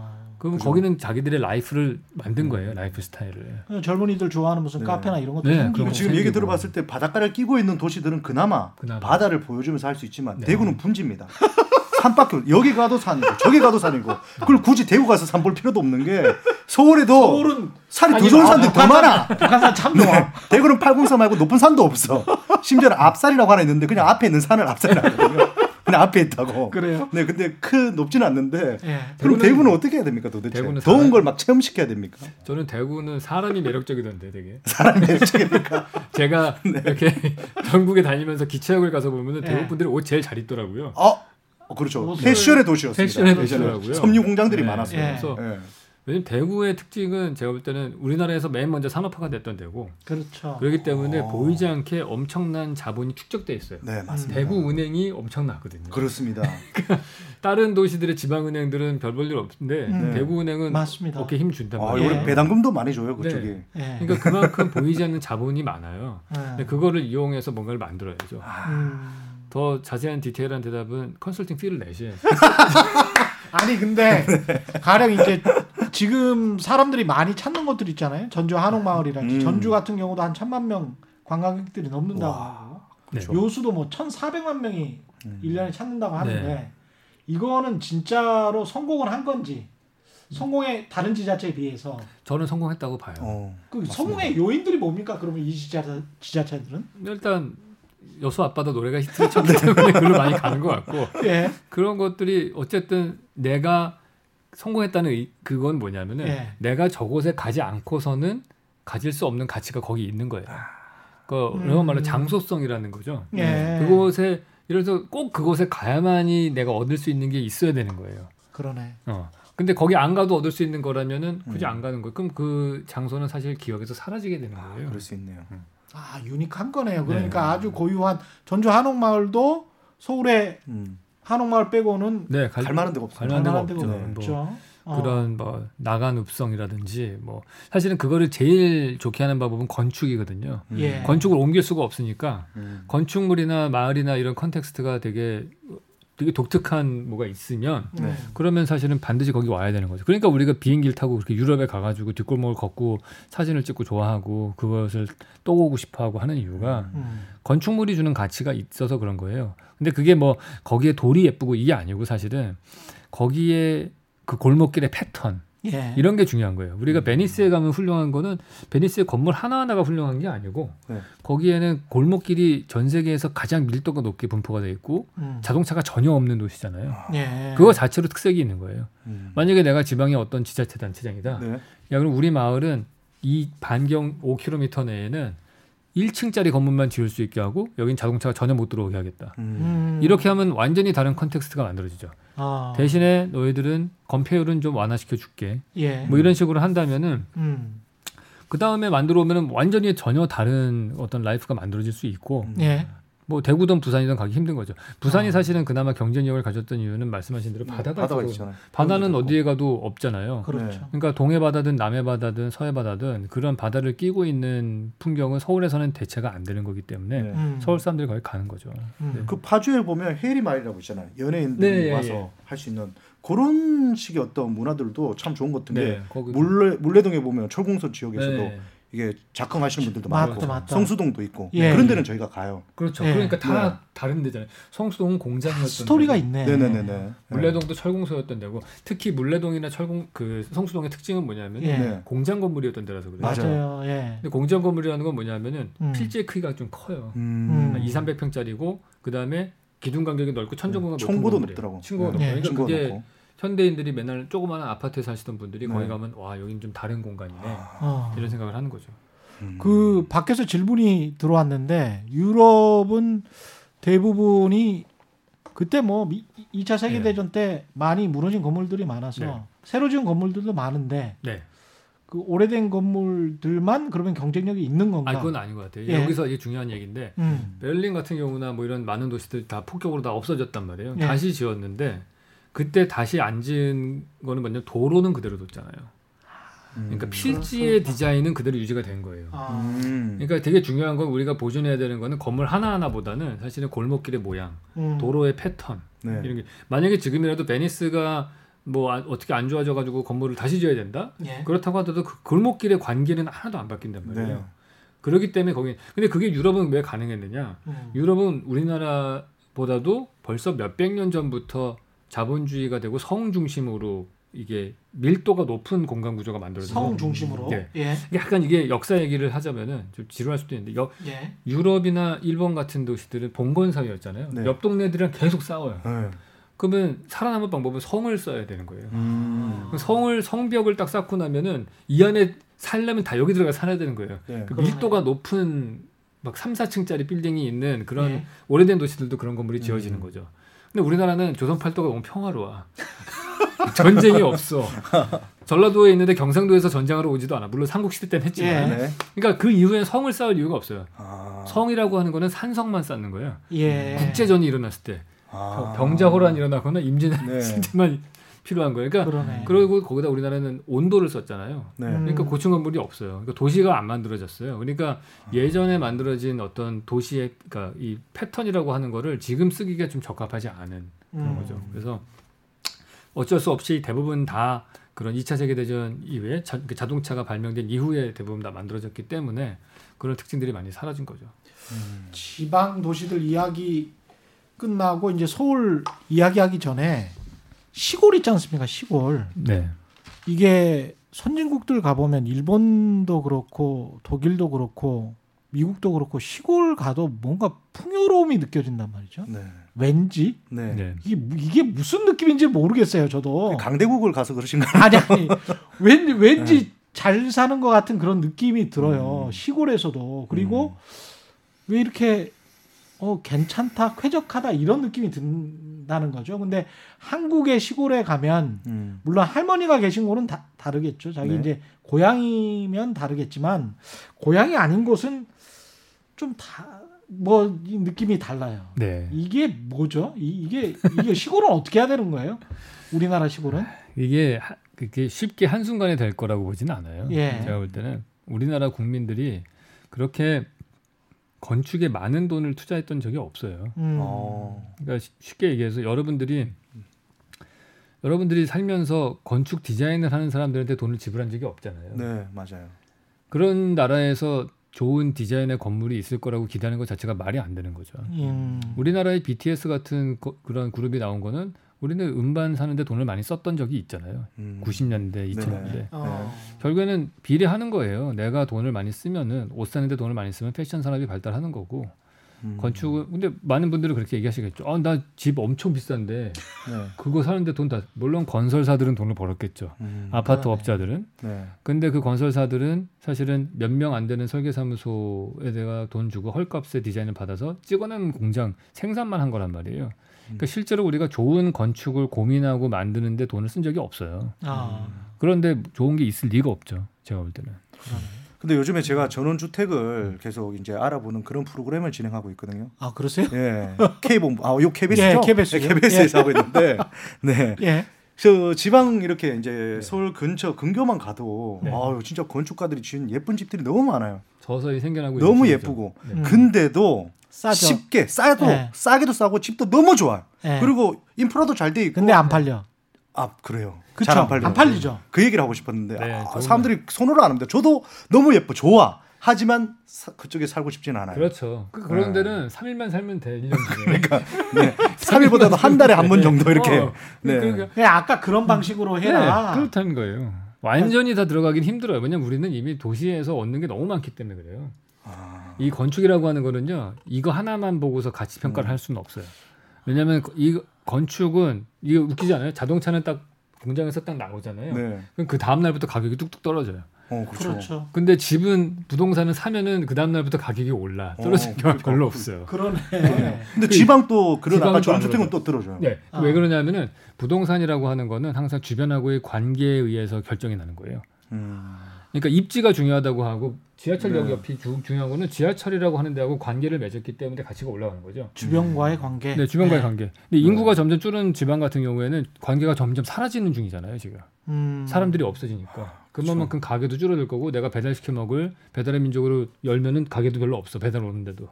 그럼 그죠. 거기는 자기들의 life를 만든 거예요, lifestyle을. 그냥 젊은이들 좋아하는 무슨 네. 카페나 이런 것도 네. 그런 거 지금 얘기 생기고. 들어봤을 때 바닷가를 끼고 있는 도시들은 그나마, 그나마. 바다를 보여주면서 할 수 있지만 네. 대구는 분지입니다. 산밖에 없- 여기 가도 산이고 저기 가도 산이고 그걸 굳이 대구 가서 산 볼 필요도 없는 게 서울에도 서울은 산이 두 좋은 아, 산들이 더 많아. 북한산 참 좋아. 대구는 팔공산 말고 높은 산도 없어. 심지어는 앞산이라고 하나 있는데 그냥 앞에 있는 산을 앞산이라거든요. 그냥 앞에 있다고. 그래요? 네, 근데 크 높지는 않는데. 예. 그럼 대구는- 대구는 어떻게 해야 됩니까 도대체? 대구는 더운 사람- 걸막 체험시켜야 됩니까? 저는 대구는 사람이 매력적이던데 되게. 사람이 매력적이니까. 제가 이렇게 전국에 다니면서 기차역을 가서 보면은 네. 대구 분들이 옷 제일 잘 입더라고요. 어, 어, 그렇죠. 패션의 도시였습니다. 패션의 예전에 도시더라고요. 섬유 공장들이 네. 많았어요. 예. 그래서 예. 왜냐면 대구의 특징은 제가 볼 때는 우리나라에서 맨 먼저 산업화가 됐던 데고 그렇죠. 그렇기 때문에 어. 보이지 않게 엄청난 자본이 축적돼 있어요. 네, 맞습니다. 대구 은행이 엄청나거든요. 그렇습니다. 다른 도시들의 지방 은행들은 별 볼 일 없는데 음. 대구 은행은 맞습니다. 어깨 힘 준단 아, 말이에요. 예. 우리 배당금도 많이 줘요 그쪽이. 네. 예. 그러니까 그만큼 보이지 않는 자본이 많아요. 예. 그거를 이용해서 뭔가를 만들어야죠. 음. 더 자세한 디테일한 대답은 컨설팅 피를 내셔야죠. 아니 근데 가령 이제 지금 사람들이 많이 찾는 것들 있잖아요. 전주 한옥마을이랄지 음. 전주 같은 경우도 한 천만 명 관광객들이 넘는다고 하고 그렇죠. 요수도 뭐 천사백만 명이 음. 일 1년에 찾는다고 하는데 네. 이거는 진짜로 성공을 한 건지 성공의 다른 지자체에 비해서 저는 성공했다고 봐요. 어. 그. 성공의 요인들이 뭡니까? 그러면 이 지자체, 지자체들은? 일단 여수 아빠도 노래가 히트를 쳤기 때문에 글로 많이 가는 것 같고 예. 그런 것들이 어쨌든 내가 성공했다는 의- 그건 뭐냐면은 예. 내가 저곳에 가지 않고서는 가질 수 없는 가치가 거기 있는 거예요. 그 음. 이런 말로 장소성이라는 거죠. 예. 그곳에 예를 들어서 꼭 그곳에 가야만이 내가 얻을 수 있는 게 있어야 되는 거예요. 그러네. 어. 근데 거기 안 가도 얻을 수 있는 거라면은 굳이 음. 안 가는 거예요. 그럼 그 장소는 사실 기억에서 사라지게 되는 아, 거예요. 그럴 수 있네요. 아 unique한 거네요. 그러니까 네. 아주 고유한 전주 한옥마을도 서울의 음. 한옥마을 빼고는 네, 갈, 갈 만한 데가 없어요. 갈 만한 데가 갈만한 데가 없죠. 뭐 없죠. 어. 그런 뭐 낙안 읍성이라든지 뭐 사실은 그거를 제일 좋게 하는 방법은 건축이거든요. 음. 예. 건축을 옮길 수가 없으니까 음. 건축물이나 마을이나 이런 context가 되게 되게 독특한 뭐가 있으면 음. 네. 그러면 사실은 반드시 거기 와야 되는 거죠. 그러니까 우리가 비행기를 타고 그렇게 유럽에 가가지고 뒷골목을 걷고 사진을 찍고 좋아하고 그것을 또 오고 싶어하고 하는 이유가 음. 건축물이 주는 가치가 있어서 그런 거예요. 근데 그게 뭐 거기에 돌이 예쁘고 이게 아니고 사실은 거기에 그 골목길의 패턴 예. 이런 게 중요한 거예요. 우리가 베니스에 가면 훌륭한 거는 베니스의 건물 하나하나가 훌륭한 게 아니고 네. 거기에는 골목길이 전 세계에서 가장 밀도가 높게 분포가 돼 있고 음. 자동차가 전혀 없는 도시잖아요. 예. 그거 자체로 특색이 있는 거예요. 음. 만약에 내가 지방의 어떤 지자체 단체장이다. 네. 야 그럼 우리 마을은 이 반경 5km 내에는 1층짜리 건물만 지을 수 있게 하고 여긴 자동차가 전혀 못 들어오게 하겠다. 음. 음. 이렇게 하면 완전히 다른 context가 만들어지죠. 아. 대신에 너희들은 건폐율은 좀 완화시켜 줄게. 예. 뭐 이런 식으로 한다면은 음. 그 다음에 만들어 오면은 완전히 전혀 다른 어떤 life가 만들어질 수 있고 예. 뭐 대구든 부산이든 가기 힘든 거죠. 부산이 아. 사실은 그나마 경쟁력을 가졌던 이유는 말씀하신 대로 바다가, 바다가 있어서 있잖아요. 바다는 어디에 가도 없잖아요. 그렇죠. 네. 그러니까 동해 바다든 남해 바다든 서해 바다든 그런 바다를 끼고 있는 풍경은 서울에서는 대체가 안 되는 거기 때문에 네. 음. 서울 사람들이 거기 가는 거죠. 음. 네. 그 파주에 보면 해리 마을이라고 있잖아요. 연예인들이 네, 예, 와서 예. 할수 있는 그런 식의 어떤 문화들도 참 좋은 것 같은 게 물레 물레동에 보면 철공소 지역에서도 네. 이게 작흥하시는 분들도 맞다, 많고 맞다. 성수동도 있고 예. 그런 데는 저희가 가요. 그렇죠. 예. 그러니까 다 네. 다른 데잖아요. 성수동은 공장이었던 스토리가 데고, 있네. 네네네네. 물레동도 철공소였던 데고 특히 물레동이나 철공 그 성수동의 특징은 뭐냐면 예. 네. 공장 건물이었던 데라서 그래요. 맞아요. 예. 근데 공장 건물이라는 건 뭐냐면은 음. 필지의 크기가 좀 커요. 음. 2, 300평짜리고 그 다음에 기둥 간격이 넓고 천정고가 높은 청고도 건물이에요. 높더라고. 층고가 네. 높고 예. 그러니까 그게 높고. 현대인들이 맨날 조그마한 아파트에 사시던 분들이 네. 거기 가면 와 여긴 좀 다른 공간이네 어. 이런 생각을 하는 거죠. 음. 그 밖에서 질문이 들어왔는데 유럽은 대부분이 그때 뭐 미- 2차 세계 네. 대전 때 많이 무너진 건물들이 많아서 네. 새로 지은 건물들도 많은데 네. 그 오래된 건물들만 그러면 경쟁력이 있는 건가? 아 그건 아닌 것 같아요. 예. 여기서 이게 중요한 얘기인데 음. 베를린 같은 경우나 뭐 이런 많은 도시들 다 폭격으로 다 없어졌단 말이에요. 예. 다시 지었는데 그때 다시 안 지은 거는 뭐냐 도로는 그대로 뒀잖아요. 그러니까 필지의 디자인은 그대로 유지가 된 거예요. 아. 음. 그러니까 되게 중요한 건 우리가 보존해야 되는 거는 건물 하나하나보다는 사실은 골목길의 모양, 음. 도로의 패턴 네. 이런 게 만약에 지금이라도 베니스가 뭐 아- 어떻게 안 좋아져 가지고 건물을 다시 지어야 된다? 예. 그렇다고 하더라도 그 골목길의 관계는 하나도 안 바뀐단 말이에요. 네. 그렇기 때문에 거기 근데 그게 유럽은 왜 가능했느냐? 음. 유럽은 우리나라보다도 벌써 몇백 년 전부터 자본주의가 되고 성 중심으로 이게 밀도가 높은 공간 구조가 만들어져서 성 중심으로. 네. 예. 이게 약간 이게 역사 얘기를 하자면은 좀 지루할 수도 있는데 여- 예. 유럽이나 일본 같은 도시들은 봉건 사회였잖아요. 네. 옆 동네들이랑 계속 싸워요. 네. 그러면 살아남을 방법은 성을 써야 되는 거예요. 음. 성을 성벽을 딱 쌓고 나면은 이 안에 살려면 다 여기 들어가 살아야 되는 거예요. 네. 그. 밀도가 높은 막 3, 4층짜리 빌딩이 있는 그런 예. 오래된 도시들도 그런 건물이 음. 지어지는 거죠. 근데 우리나라는 조선 팔도가 너무 평화로워. 전쟁이 없어. 전라도에 있는데 경상도에서 전쟁하러 오지도 않아. 물론 삼국시대 때는 했지만. 예. 네. 그러니까 그 이후엔 성을 쌓을 이유가 없어요. 아. 성이라고 하는 거는 산성만 쌓는 거예요. 예. 국제전이 일어났을 때 아. 병자호란이 일어나거나 임진왜란 네. 필요한 거예요. 그러니까 그러네. 그리고 거기다 우리나라는 온도를 썼잖아요. 네. 음. 그러니까 고층 건물이 없어요. 그러니까 도시가 안 만들어졌어요. 그러니까 예전에 만들어진 어떤 도시의 그러니까 이 패턴이라고 하는 거를 지금 쓰기가 좀 적합하지 않은 그런 음. 거죠. 그래서 어쩔 수 없이 대부분 다 그런 2차 세계 대전 이후에 자, 그 자동차가 발명된 이후에 대부분 다 만들어졌기 때문에 그런 특징들이 많이 사라진 거죠. 지방 도시들 이야기 끝나고 이제 서울 이야기하기 전에 시골 있지 않습니까? 시골. 네. 이게 선진국들 가보면 일본도 그렇고 독일도 그렇고 미국도 그렇고 시골 가도 뭔가 풍요로움이 느껴진단 말이죠. 네. 왠지 네. 네. 이게 이게 무슨 느낌인지 모르겠어요. 저도 강대국을 가서 그러신가요? 아니 아니 왠지 왠지 잘 사는 것 같은 그런 느낌이 들어요. 음. 시골에서도 그리고 왜 이렇게 어 괜찮다 쾌적하다 이런 느낌이 든다는 거죠. 근데 한국의 시골에 가면 음. 물론 할머니가 계신 곳은 다 다르겠죠. 자기 네. 이제 고향이면 다르겠지만 고향이 아닌 곳은 좀 다 뭐 느낌이 달라요. 네. 이게 뭐죠? 이, 이게 이게 시골은 어떻게 해야 되는 거예요? 우리나라 시골은? 이게 하- 그게 쉽게 한 순간에 될 거라고 보지는 않아요. 예. 제가 볼 때는 우리나라 국민들이 그렇게 건축에 많은 돈을 투자했던 적이 없어요. 음. 어. 그러니까 쉬- 쉽게 얘기해서 여러분들이 여러분들이 살면서 건축 디자인을 하는 사람들한테 돈을 지불한 적이 없잖아요. 네, 맞아요. 그런 나라에서 좋은 디자인의 건물이 있을 거라고 기대하는 것 자체가 말이 안 되는 거죠. 음. 우리나라의 BTS 같은 거- 그런 그룹이 나온 거는 우리는 음반 사는데 돈을 많이 썼던 적이 있잖아요. 음. 90년대, 2000년대. 네네. 어. 결국에는 비례하는 거예요. 내가 돈을 많이 쓰면은 옷 사는데 돈을 많이 쓰면 패션 산업이 발달하는 거고 음. 건축은 근데 많은 분들은 그렇게 얘기하시겠죠. 아, 나 집 엄청 비싼데 네. 그거 사는데 돈 다 물론 건설사들은 돈을 벌었겠죠. 음. 아파트 그러네. 업자들은. 네. 근데 그 건설사들은 사실은 몇 명 안 되는 설계 사무소에 내가 돈 주고 헐값에 디자인을 받아서 찍어내는 공장 생산만 한 거란 말이에요. 그러니까 실제로 우리가 좋은 건축을 고민하고 만드는데 돈을 쓴 적이 없어요. 아. 그런데 좋은 게 있을 리가 없죠. 제가 볼 때는. 근데 요즘에 제가 전원 주택을 계속 이제 알아보는 그런 프로그램을 진행하고 있거든요. 아 그러세요? 예. K본부. 아, 요 KBS죠? 예, KBS 요. KBS에서 하고 있는데. 네. 예. 저 지방 이렇게 이제 서울 근처 근교만 가도 네. 아유, 진짜 건축가들이 지은 예쁜 집들이 너무 많아요. 서서히 생겨나고 있는 너무. 예쁘고. 네. 음. 근데도 싸죠. 쉽게 싸도 네. 싸게도 싸고 집도 너무 좋아요. 예. 그리고 인프라도 잘 돼 있고 근데 안 팔려. 아, 그래요. 잘 안 팔려. 안 팔리죠. 그 얘기를 하고 싶었는데 네, 아. 사람들이 선호를 안 합니다. 저도 너무 예뻐, 좋아. 하지만 사- 그쪽에 살고 싶지는 않아요. 그렇죠. 그, 그런 데는 3일만 살면 돼. 1년 중에. 그러니까 네. 3일보다도 한 달에 한 번 정도 이렇게. 어, 네. 그러니까 그냥 아까 그런 방식으로 해라. 네, 그렇다는 거예요. 완전히 다 들어가긴 힘들어요. 왜냐면 우리는 이미 도시에서 얻는 게 너무 많기 때문에 그래요. 아. 이 건축이라고 하는 거는요. 이거 하나만 보고서 가치 평가를 음. 할 수는 없어요. 왜냐하면 이 건축은 이게 웃기지 않아요? 자동차는 딱 공장에서 딱 나오잖아요. 네. 그럼 그 다음 날부터 가격이 뚝뚝 떨어져요. 어, 그렇죠. 그렇죠. 근데 집은 부동산은 사면은 그 다음 날부터 가격이 올라 떨어지는 어, 경우가 그러니까. 별로 없어요. 그러네. 근데 지방 또 그런 아까 전주택은. 또 들어줘요. 네, 아. 왜 그러냐면은 부동산이라고 하는 거는 항상 주변하고의 관계에 의해서 결정이 나는 거예요. 음. 그러니까 입지가 중요하다고 하고 지하철역 네. 옆이 주, 중요한 거는 지하철이라고 하는 데하고 관계를 맺었기 때문에 가치가 올라가는 거죠. 주변과의 관계. 네, 주변과의 네. 관계. 근데 인구가 점점 줄은 지방 같은 경우에는 관계가 점점 사라지는 중이잖아요, 지금. 음. 사람들이 없어지니까. 그만큼 가게도 줄어들 거고 내가 배달시켜 먹을 배달의 민족으로 열면은 가게도 별로 없어. 배달 오는데도.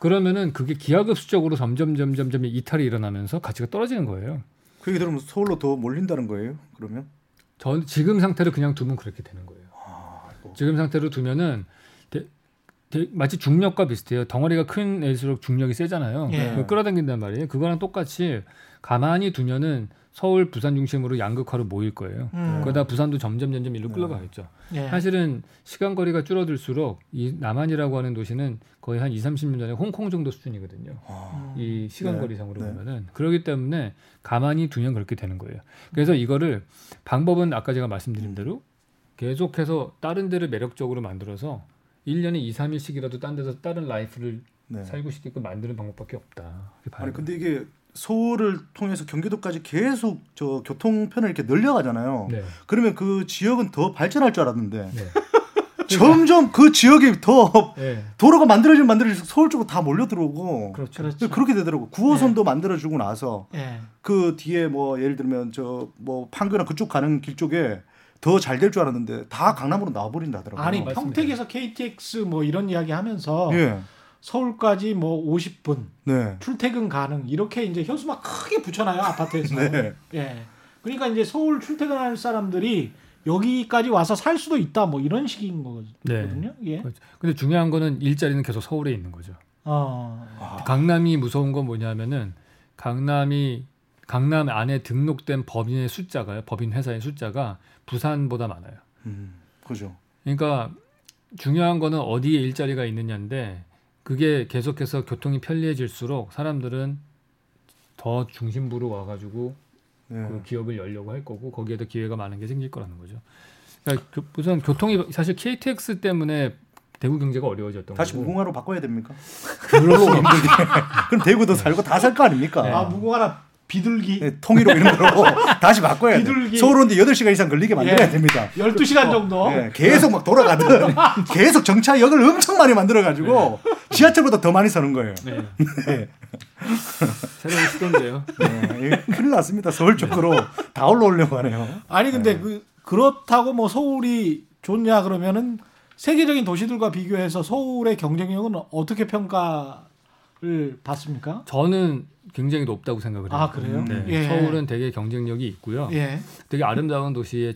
그러면은 그게 기하급수적으로 점점 점 점 점 이탈이 일어나면서 가치가 떨어지는 거예요. 그 얘기 들으면 서울로 더 몰린다는 거예요. 그러면 전 지금 상태로 그냥 두면 그렇게 되는 거예요. 지금 상태로 두면은 대- 대- 마치 중력과 비슷해요. 덩어리가 큰 애일수록 중력이 세잖아요. 예. 끌어당긴단 말이에요. 그거랑 똑같이 가만히 두면은 서울, 부산 중심으로 양극화로 모일 거예요. 음. 그러다 부산도 점점 점점 일로 네. 끌려가겠죠. 예. 사실은 시간 거리가 줄어들수록 이 남한이라고 하는 도시는 거의 한 2, 30년 전에 홍콩 정도 수준이거든요. 아, 이 시간 네, 거리 상으로 네. 보면은 그렇기 때문에 가만히 두면 그렇게 되는 거예요. 그래서 이거를 방법은 아까 제가 말씀드린 대로 계속해서 다른 데를 매력적으로 만들어서 1년에 2, 3일씩이라도 딴 데서 다른 라이프를 네. 살고 싶게끔 만드는 방법밖에 없다. 아니 근데 이게 서울을 통해서 경기도까지 계속 저 교통편을 이렇게 늘려가잖아요. 네. 그러면 그 지역은 더 발전할 줄 알았는데 네. 점점 그 지역이 더 네. 도로가 만들어지면 만들어질수록 서울 쪽으로 다 몰려 들어오고 그렇죠. 그렇죠. 그렇게 되더라고. 9호선도 만들어주고 나서 예. 그 뒤에 뭐 예를 들면 저 뭐 판교나 그쪽 가는 길 쪽에 더 잘 될 줄 알았는데 다 강남으로 나와버린다 하더라고요. 아니 맞습니다. 평택에서 KTX 뭐 이런 이야기 하면서 예. 서울까지 뭐 50분 네. 출퇴근 가능 이렇게 이제 현수막 크게 붙여놔요 아파트에서. 네. 예. 그러니까 이제 서울 출퇴근할 사람들이 여기까지 와서 살 수도 있다 뭐 이런 식인 거거든요. 예. 그렇죠. 근데 중요한 거는 일자리는 계속 서울에 있는 거죠. 어. 아, 강남이 무서운 건 뭐냐면은 강남이 강남 안에 등록된 법인의 숫자가요. 법인 회사의 숫자가 부산보다 많아요. 음, 그죠. 그러니까 중요한 거는 어디에 일자리가 있느냐인데 그게 계속해서 교통이 편리해질수록 사람들은 더 중심부로 와가지고 네. 그 기업을 열려고 할 거고 거기에도 기회가 많은 게 생길 거라는 거죠. 그러니까 교- 우선 교통이 사실 KTX 때문에 대구 경제가 어려워졌던 다시 거고 무궁화로 바꿔야 됩니까? 그럼 대구도 살고 다 살 거 아닙니까? 네. 아 무궁화나 비둘기 네, 통일로 이런 거로 다시 바꿔야 돼. 비둘기. 서울 오는데 8시간 이상 걸리게 만들어야 예. 됩니다. 12시간 정도. 네, 계속 막 돌아가든 계속 정차역을 엄청 많이 만들어 가지고 지하철보다 더 많이 서는 거예요. 네. 네. 새로운 시도인데요. 네, 큰일 났습니다. 서울 쪽으로 다 올라오려고 하네요. 아니 근데 그 그렇다고 뭐 서울이 좋냐 그러면은 세계적인 도시들과 비교해서 서울의 경쟁력은 어떻게 평가를 받습니까? 저는 굉장히 높다고 생각을 해요. 아 그래요? 네. 예. 서울은 되게 경쟁력이 있고요. 예. 되게 아름다운 도시에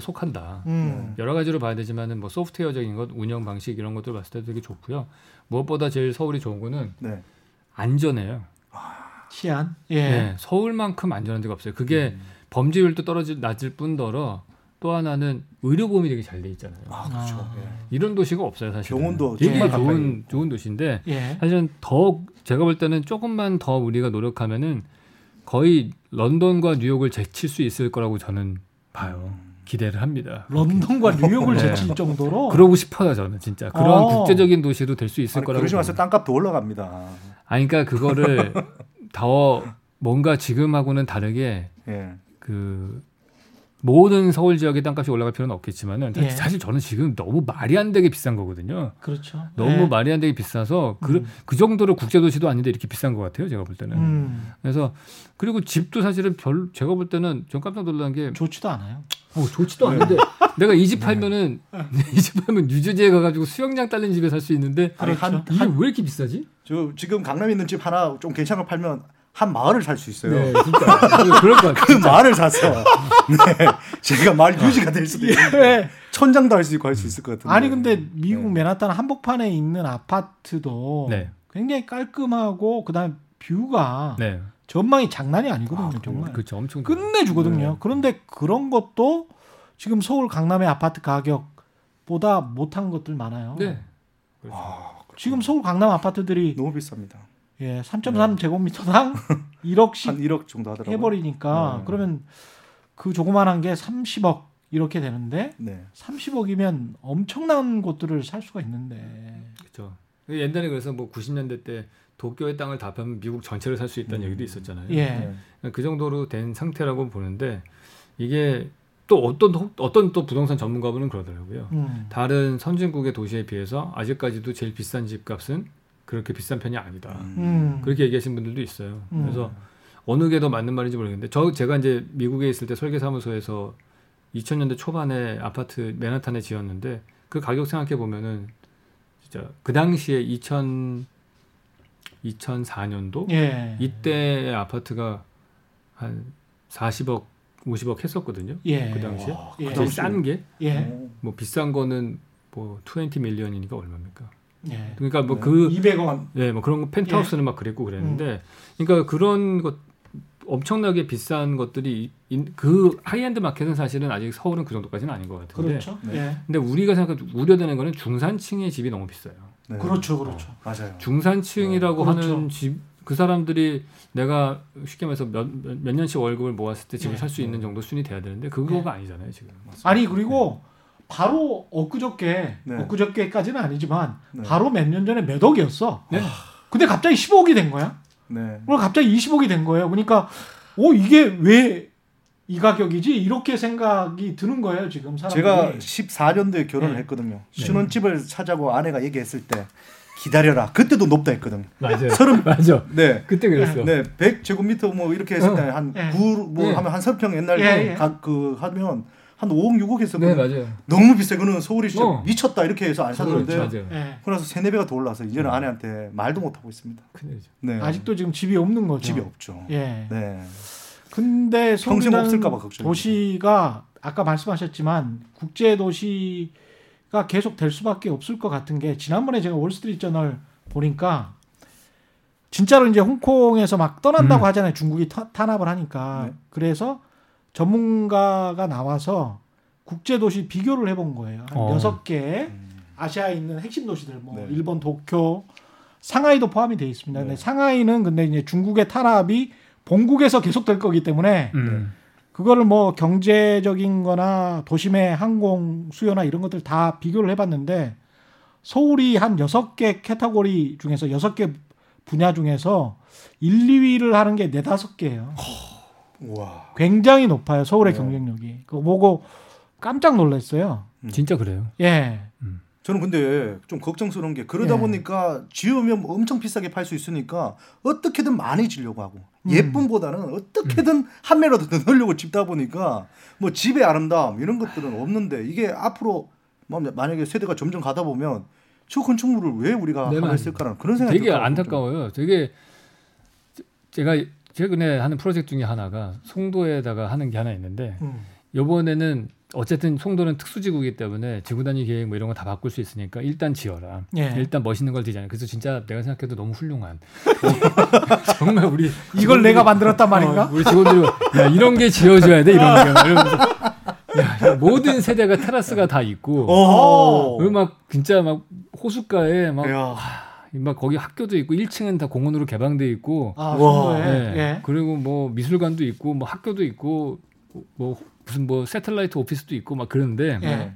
속한다. 음. 여러 가지로 봐야 되지만은 뭐 소프트웨어적인 것, 운영 방식 이런 것들 봤을 때 되게 좋고요. 무엇보다 제일 서울이 좋은 거는 네. 안전해요. 치안. 예. 네, 서울만큼 안전한 데가 없어요. 그게 범죄율도 떨어질 낮을 뿐더러 또 하나는 의료보험이 되게 잘 돼 있잖아요. 아, 그렇죠. 아. 예. 이런 도시가 없어요, 사실. 병원도 되게 정말 좋은 가까이 좋은 도시인데 예. 사실은 더 제가 볼 때는 조금만 더 우리가 노력하면은 거의 런던과 뉴욕을 제칠 수 있을 거라고 저는 봐요. 기대를 합니다. 런던과 뉴욕을 네. 제칠 정도로. 그러고 싶어요, 저는 진짜. 그런 어. 국제적인 도시로 될수 있을 아니, 거라고. 그러지 마세요. 봅니다. 땅값 더 올라갑니다. 아니, 그러니까 그거를 더 뭔가 지금하고는 다르게 예. 그 모든 서울 지역의 땅값이 올라갈 필요는 없겠지만은 예. 사실 저는 지금 너무 말이 안 되게 비싼 거거든요. 그렇죠. 너무 예. 말이 안 되게 비싸서 그, 음. 그 정도로 국제 도시도 아닌데 이렇게 비싼 것 같아요. 제가 볼 때는. 음. 그래서 그리고 집도 사실은 별 제가 볼 때는 전 깜짝 놀란 게 좋지도 않아요. 어, 좋지도 않은데 내가 이 집 팔면은 이 집 팔면 유주지에 가가지고 수영장 딸린 집에 살 수 있는데 아니, 그렇죠. 한, 이게 왜 이렇게 비싸지? 저 지금 강남에 있는 집 하나 좀 괜찮은 거 팔면 한 마을을 살 수 있어요. 네, 진짜 그- 그럴 것 같아요. 그 마을을 사서 네, 제가 말 유지가 될 수도 있고 예. 천장도 할 수 있고 할 수 있을 것 같은데. 아니 근데 미국 네. 맨하탄 한복판에 있는 아파트도 네. 굉장히 깔끔하고 그다음 뷰가 네, 전망이 장난이 아니거든요. 정말 그렇죠. 엄청 끝내주거든요. 네. 그런데 그런 것도 지금 서울 강남의 아파트 가격보다 못한 것들 많아요. 네. 지금 서울 강남 아파트들이 너무 비쌉니다. 예, 3.3 제곱미터당 1억씩 한 1억 정도 하더라고요. 해버리니까 네. 그러면 그 조그만한 게 30억 이렇게 되는데 네. 30억이면 엄청난 곳들을 살 수가 있는데 그렇죠. 옛날에 그래서 뭐 90년대 때 도쿄의 땅을 다 파면 미국 전체를 살 수 있다는 음. 얘기도 있었잖아요. 예, 네. 그 정도로 된 상태라고 보는데 이게 또 어떤 어떤 또 부동산 전문가분은 그러더라고요. 음. 다른 선진국의 도시에 비해서 아직까지도 제일 비싼 집값은 그렇게 비싼 편이 아니다. 음. 그렇게 얘기하신 분들도 있어요. 음. 그래서 어느 게 더 맞는 말인지 모르겠는데 저 제가 이제 미국에 있을 때 설계 사무소에서 2000년대 초반에 아파트 맨하탄에 지었는데 그 가격 생각해 보면은 진짜 그 당시에 2000 2004년도 예, 이때의 아파트가 한 40억 50억 했었거든요. 예, 그 당시에 와, 예. 그 제일 당시에. 싼게뭐 예, 오. 비싼 거는 뭐20 million이니까 얼마입니까? 예. 그러니까 뭐 네. 그 200억. 예, 뭐 그런 거 펜트하우스는 막 그랬고 그랬는데, 음. 그러니까 그런 것 엄청나게 비싼 것들이 인- 그 high-end market은 사실은 아직 서울은 그 정도까지는 아닌 것 같은데. 그렇죠. 네. 예. 근데 우리가 생각 우려되는 거는 중산층의 집이 너무 비싸요. 네. 그렇죠, 그렇죠. 맞아요. 중산층이라고 네, 그렇죠. 하는 집그 사람들이 내가 쉽게 말해서 몇, 몇, 몇 년씩 월급을 모았을 때 집을 네. 살수 있는 정도 수준이 돼야 되는데 그거가 아니잖아요 지금. 아니 그리고 바로 엊그저께 네. 엊그저께까지는 아니지만 네. 바로 몇 년 전에 몇 억이었어. 네. 근데 갑자기 15억이 된 거야. 네. 그리고 갑자기 20억이 된 거예요. 그러니까 어 이게 왜 이 가격이지? 이렇게 생각이 드는 거예요 지금 사람들이. 제가 14년도에 결혼을 네. 했거든요. 신혼집을 사자고 아내가 얘기했을 때 기다려라. 그때도 높다 했거든요. 맞아요. 서른 맞아. 네. 그때 그랬어. 네, 100제곱미터 뭐 이렇게 했을 어. 때한 예. 9, 뭐 예. 하면 한 30평 옛날 예, 예. 가, 그 하면 한 5억 6억 네 했었거든요. 맞아요. 너무 비싸. 그는 서울이 진짜 어. 미쳤다 이렇게 해서 안 샀는데 맞아요. 예. 그러나서 세네 배가 더 올라서 이제는 아내한테 말도 못 하고 있습니다. 큰일이죠. 네. 아직도 지금 집이 없는 거죠. 집이 없죠. 예. 네. 근데 평생 서울이라는 없을까 봐 걱정이죠. 도시가 아까 말씀하셨지만 국제 도시가 계속 될 수밖에 없을 것 같은 게 지난번에 제가 월스트리트 저널 보니까 진짜로 이제 홍콩에서 막 떠난다고 음. 하잖아요. 중국이 타- 탄압을 하니까. 네. 그래서 전문가가 나와서 국제 도시 비교를 해본 거예요. 한 어. 여섯 개 음. 아시아에 있는 핵심 도시들 뭐 네. 일본 도쿄, 상하이도 포함이 돼 있습니다. 근데 네. 상하이는 근데 이제 중국의 탄압이 본국에서 계속될 거기 때문에 음. 그거를 뭐 경제적인 거나 도심의 항공 수요나 이런 것들 다 비교를 해봤는데 서울이 한 여섯 개 캐터고리 중에서 여섯 개 분야 중에서 1, 2위를 하는 게 네다섯 개예요. 와. 굉장히 높아요. 서울의 네. 경쟁력이. 그거 보고 깜짝 놀랐어요. 진짜 그래요. 예. 저는 근데 좀 걱정스러운 게 그러다 예. 보니까 지으면 엄청 비싸게 팔 수 있으니까 어떻게든 많이 지려고 하고 음. 예쁨보다는 어떻게든 한 매라도 더 넣으려고 집다 보니까 뭐 집의 아름다움 이런 것들은 없는데 이게 앞으로 뭐 만약에 세대가 점점 가다 보면 저 건축물을 왜 우리가 네. 했을까라는 그런 생각이 되게. 안타까워요. 되게 제- 제가 최근에 하는 프로젝트 중에 하나가 송도에다가 하는 게 하나 있는데 음. 요번에는 어쨌든 송도는 특수지구이기 때문에 지구 단위 계획 뭐 이런 거 다 바꿀 수 있으니까 일단 지어라. 예. 일단 멋있는 걸 디자인. 그래서 진짜 내가 생각해도 너무 훌륭한. 정말 우리 이걸 내가 만들었단 말인가? 어, 우리 직원들이 야 이런 게 지어져야 돼 이런 게막 이러면서 야, 야, 모든 세대가 테라스가 다 있고 막 진짜 막 호숫가에 막, 야. 막 거기 학교도 있고 1층은 다 공원으로 개방돼 있고 아, 와. 송도에. 예. 예. 그리고 뭐 미술관도 있고 뭐 학교도 있고 뭐 무슨 뭐 새틀라이트 오피스도 있고 막 그런데 예.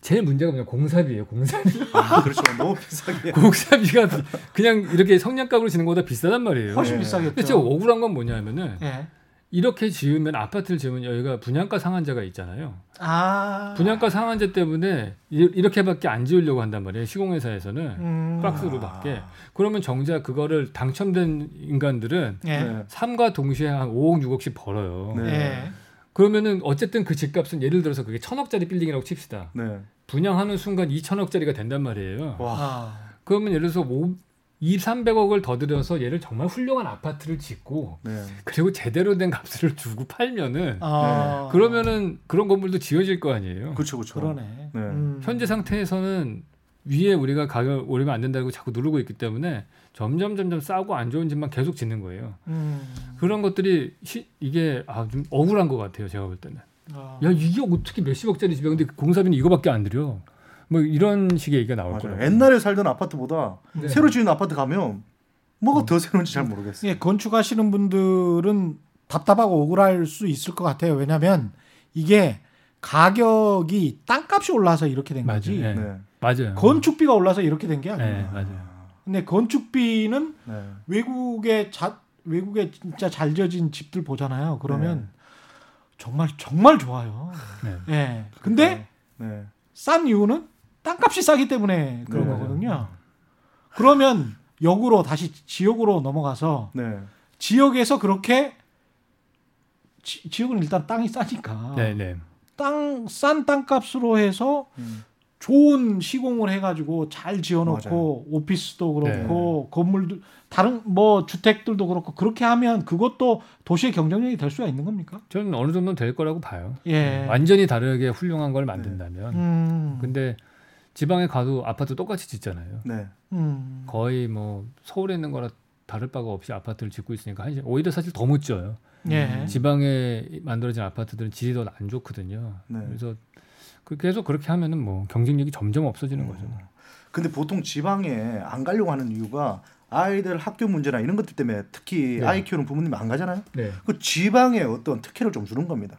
제일 문제가 뭐냐 공사비예요 공사비 아, 그렇죠. 너무 비싸게. 공사비가 그냥 이렇게 성냥갑으로 지는 것보다 비싸단 말이에요 훨씬 예. 비싸겠죠. 근데 진짜 억울한 건 뭐냐면은 예. 이렇게 지으면 아파트를 지으면 여기가 분양가 상한제가 있잖아요 아. 분양가 상한제 때문에 이- 이렇게밖에 안 지으려고 한단 말이에요 시공회사에서는 음. 박스로밖에 그러면 정작 그거를 당첨된 인간들은 예. 네. 삶과 동시에 한 5억 6억씩 벌어요 네. 예. 그러면은 어쨌든 그 집값은 예를 들어서 그게 천억짜리 빌딩이라고 칩시다. 네. 분양하는 순간 2천억짜리가 된단 말이에요. 와. 아. 그러면 예를 들어서 오, 2, 300억을 더 들여서 얘를 정말 훌륭한 아파트를 짓고 네. 그리고 제대로 된 값을 주고 팔면은 아, 그러면은 그런 건물도 지어질 거 아니에요. 그렇죠, 그렇죠. 그러네. 네. 음. 현재 상태에서는 위에 우리가 가격 오르면 안 된다고 자꾸 누르고 있기 때문에 점점 점점 싸고 안 좋은 집만 계속 짓는 거예요. 음. 그런 것들이 시, 이게 아, 좀 억울한 것 같아요. 제가 볼 때는. 아. 야 이게 어떻게 몇십억짜리 집이야? 근데 공사비는 이거밖에 안 들여. 뭐 이런 식의 얘기가 나올. 거예요. 옛날에 살던 아파트보다 네. 새로 지은 아파트 가면 뭐가 더 새로운지 잘 모르겠어요. 예, 건축하시는 분들은 답답하고 억울할 수 있을 것 같아요. 왜냐하면 이게 가격이 땅값이 올라서 이렇게 된 맞아요. 거지. 네. 네. 맞아요. 건축비가 올라서 이렇게 된 게 아니에요. 네, 맞아요. 근데 건축비는 네. 외국에 자, 외국에 진짜 잘 지어진 집들 보잖아요. 그러면 네. 정말 정말 좋아요. 네. 예. 근데 네. 싼 이유는 땅값이 싸기 때문에 그런 네. 거거든요. 그러면 역으로 다시 지역으로 넘어가서 네. 지역에서 그렇게 지, 지역은 일단 땅이 싸니까 네, 네. 땅싼 땅값으로 해서 음. 좋은 시공을 해가지고 잘 지어놓고 오피스도 그렇고 건물도 다른 뭐 주택들도 그렇고 그렇게 하면 그것도 도시의 경쟁력이 될 수가 있는 겁니까? 저는 어느 정도는 될 거라고 봐요. 예. 완전히 다르게 훌륭한 걸 만든다면. 음. 근데 지방에 가도 아파트 똑같이 짓잖아요. 네. 음. 거의 뭐 서울에 있는 거랑 다를 바가 없이 아파트를 짓고 있으니까 한 시- 오히려 사실 더못 지어요. 예. 지방에 만들어진 아파트들은 질이 더 안 좋거든요. 네. 그래서 그 계속 그렇게 하면은 뭐 경쟁력이 점점 없어지는 거죠. 근데 보통 지방에 안 가려고 하는 이유가 아이들 학교 문제나 이런 것들 때문에 특히 네. 아이 키우는 부모님이 안 가잖아요. 네. 그 지방에 어떤 특혜를 좀 주는 겁니다.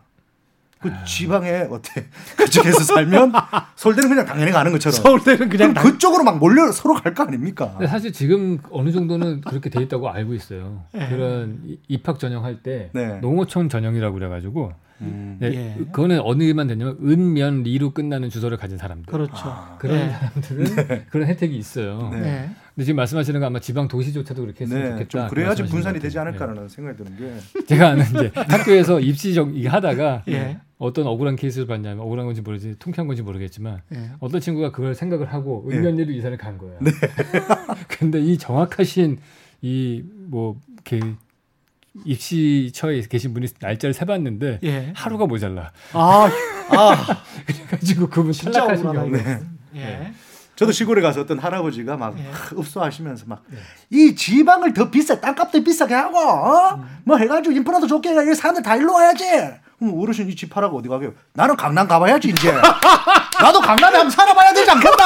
그 아. 지방에 어때 그쪽에서 살면 서울대는 그냥 당연히 가는 것처럼 서울대는 그냥 그럼 그쪽으로 막 몰려 서로 갈 거 아닙니까? 사실 지금 어느 정도는 그렇게 돼 있다고 알고 있어요. 네. 그런 이- 입학 전형할 때 네. 농어촌 전형이라고 그래가지고 음. 네, 예. 그거는 어느 일만 되냐면 은면 리로 끝나는 주소를 가진 사람들 그렇죠. 아, 그런 예. 사람들은 그런 혜택이 있어요. 네. 네. 근데 지금 말씀하시는 거 아마 지방 도시조차도 그렇게 했으면 네, 좋겠다. 좀그 그래야지 분산이 것 되지. 않을까라는 생각이 드는 게 네. 제가 아는 이제 학교에서 입시 정 이게 하다가 예. 어떤 억울한 케이스를 봤냐면 억울한 건지 모르지 통쾌한 건지 모르겠지만 예. 어떤 친구가 그걸 생각을 하고 네. 은면리로 이사를 간 거예요. 근데 이 정확하신 이뭐 입시처에 계신 분이 날짜를 세봤는데 예. 하루가 모자라. 아, 아, 그래가지고 그분 탈락하신. 경우. 네. 예. 저도 시골에 가서 어떤 할아버지가 막 예. 읍소하시면서 막 이 지방을 더 비싸 땅값도 비싸게 하고 어? 음. 뭐 해가지고 인프라도 좋게 해야 사람들 다 일로 와야지. 그럼 어르신 이 집 팔아고 어디 가게요? 나는 강남 가봐야지 이제. 나도 강남에 한번 살아봐야 되지 않겠나?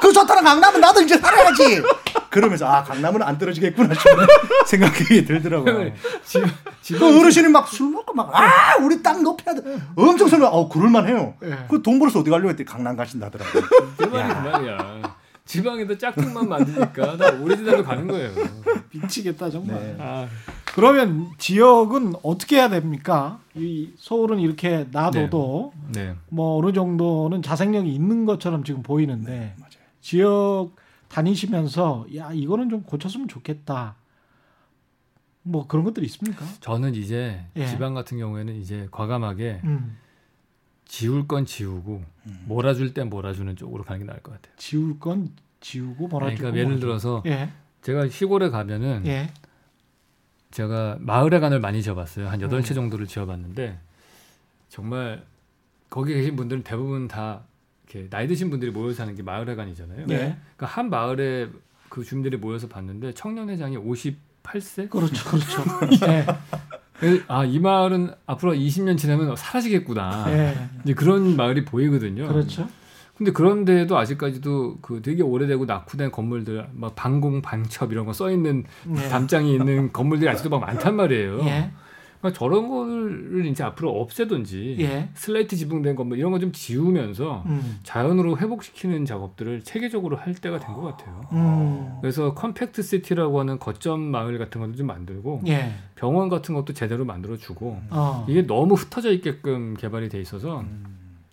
그 좋다는 강남은 나도 이제 살아야지. 그러면서 아 강남은 안 떨어지겠구나 싶은 생각이 들더라고요. 지- 그 지방 어르신이 막 술 먹고 막 아 우리 땅 높여야 돼. 엄청 설명. 어 그럴만해요. 예. 그돈 벌어서 어디 가려고 했더니 강남 가신다더라고요. 내 말이 그 말이야. 지방에도 짝퉁만 만드니까 다 오리지널로 가는 거예요. 미치겠다 정말. 네. 아, 그러면 지역은 어떻게 해야 됩니까? 이 서울은 이렇게 놔둬도 네. 뭐 어느 정도는 자생력이 있는 것처럼 지금 보이는데 맞아요. 지역 다니시면서 야 이거는 좀 고쳤으면 좋겠다. 뭐 그런 것들이 있습니까? 저는 이제 예. 지방 같은 경우에는 이제 과감하게 음, 지울 건 지우고 몰아줄 땐 몰아주는 쪽으로 가는 게 나을 것 같아요. 지울 건 지우고 뭐라 그러니까 예를 들어서 예, 제가 시골에 가면은 예, 제가 마을회관을 많이 지어봤어요. 한 여덟 음. 채 정도를 지어봤는데 정말 거기 계신 분들은 대부분 다 이렇게 나이 드신 분들이 모여 사는 게 마을회관이잖아요. 예. 그러니까 한 마을에 그 주민들이 모여서 봤는데 청년회장이 58세? 그렇죠, 그렇죠. 예, 아 이 마을은 앞으로 20년 지나면 사라지겠구나. 예, 이제 그런 마을이 보이거든요. 그렇죠. 근데 그런데도 아직까지도 그 되게 오래되고 낙후된 건물들, 막 반공 방첩 이런 거 써 있는 예. 담장이 있는 건물들이 아직도 막 많단 말이에요. 예, 그러니까 저런 거를 이제 앞으로 없애든지 예, 슬레이트 지붕된 건물 이런 거 좀 지우면서 음, 자연으로 회복시키는 작업들을 체계적으로 할 때가 된 것 같아요. 음, 그래서 compact city라고 하는 거점 마을 같은 것도 좀 만들고 예, 병원 같은 것도 제대로 만들어 주고 어. 이게 너무 흩어져 있게끔 개발이 돼 있어서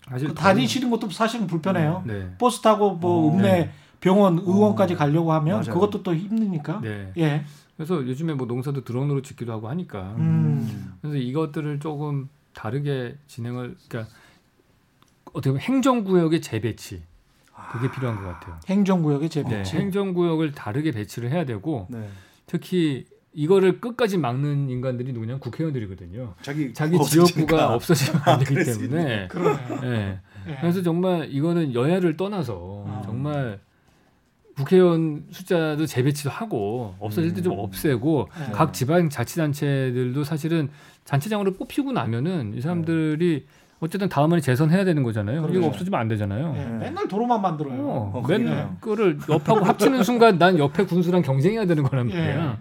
사실 그 다니시는 것도 사실은 불편해요. 네. 버스 타고 뭐 어. 읍내 병원 의원까지 가려고 하면 맞아요. 그것도 또 힘드니까. 네. 예. 그래서 요즘에 뭐 농사도 드론으로 짓기도 하고 하니까 음. 그래서 이것들을 조금 다르게 진행을 그러니까 어떻게 보면 행정구역의 재배치 그게 필요한 것 같아요. 행정구역의 네, 재배치. 행정구역을 다르게 배치를 해야 되고 네. 특히 이거를 끝까지 막는 인간들이 누구냐 국회의원들이거든요. 자기 자기. 지역구가 없어지면 안 되기 그럴 수 때문에. 예. 예. 그래서 정말 이거는 여야를 떠나서 어. 정말 국회의원 숫자도 재배치도 하고 없어질 때좀 음. 없애고 네. 각 지방 자치단체들도 사실은 단체장으로 뽑히고 나면은 이 사람들이 어쨌든 다음번에 재선해야 되는 거잖아요. 그렇죠. 이거 없어지면 안 되잖아요. 예, 네. 맨날 도로만 만들어요. 어, 어, 맨날 그거를 옆하고 합치는 순간 난 옆에 군수랑 경쟁해야 되는 거란 말이야. 예.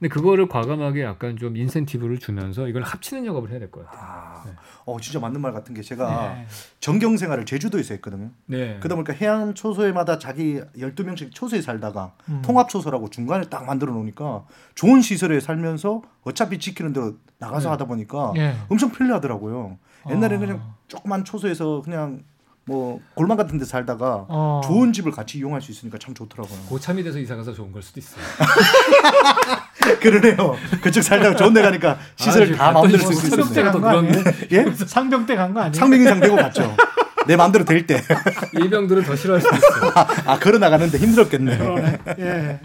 근데 그거를 과감하게 약간 좀 인센티브를 주면서 이걸 합치는 작업을 해야 될 것 같아요. 아, 네. 어 진짜 맞는 말 같은 게 제가 네. 전경 생활을 제주도에서 했거든요. 네. 그러다 보니까 해안 초소에마다 자기 12명씩 초소에 살다가 음. 통합 초소라고 중간에 딱 만들어 놓으니까 좋은 시설에 살면서 어차피 지키는 대로 나가서 네. 하다 보니까 예. 엄청 편리하더라고요. 옛날에 는 어. 그냥 조그만 초소에서 그냥 뭐 골만 같은 데 살다가 어. 좋은 집을 같이 이용할 수 있으니까 참 좋더라고요. 고참이 돼서 이사 가서 좋은 걸 수도 있어요. 그러네요. 그쪽 살다가 좋은 데 가니까 시설 아, 다 마음대로 쓸수 상병 있어요. 때가 더 간거 아니에요? 그런데 예? 상병 때 간 거 아니에요? 상명이상 되고 갔죠. 내 마음대로 될 때. 일병들은 더 싫어할 수도 있어요. 아, 걸어 나가는데 힘들었겠네. 그러네. 예.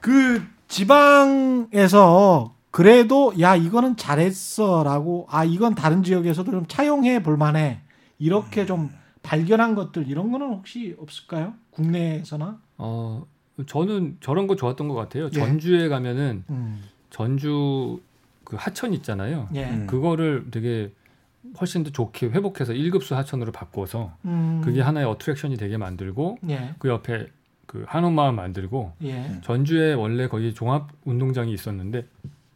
그 지방에서 그래도 야 이거는 잘했어라고 아 이건 다른 지역에서도 좀 차용해 볼 만해 이렇게 좀 발견한 것들 이런 거는 혹시 없을까요? 국내에서나? 어, 저는 저런 거 좋았던 것 같아요. 예. 전주에 가면은 음. 전주 그 하천 있잖아요. 예. 음. 그거를 되게 훨씬 더 좋게 회복해서 1급수 하천으로 바꿔서 음. 그게 하나의 어트랙션이 되게 만들고 예. 그 옆에 그 한옥마을 만들고 예. 전주에 원래 거기 종합 운동장이 있었는데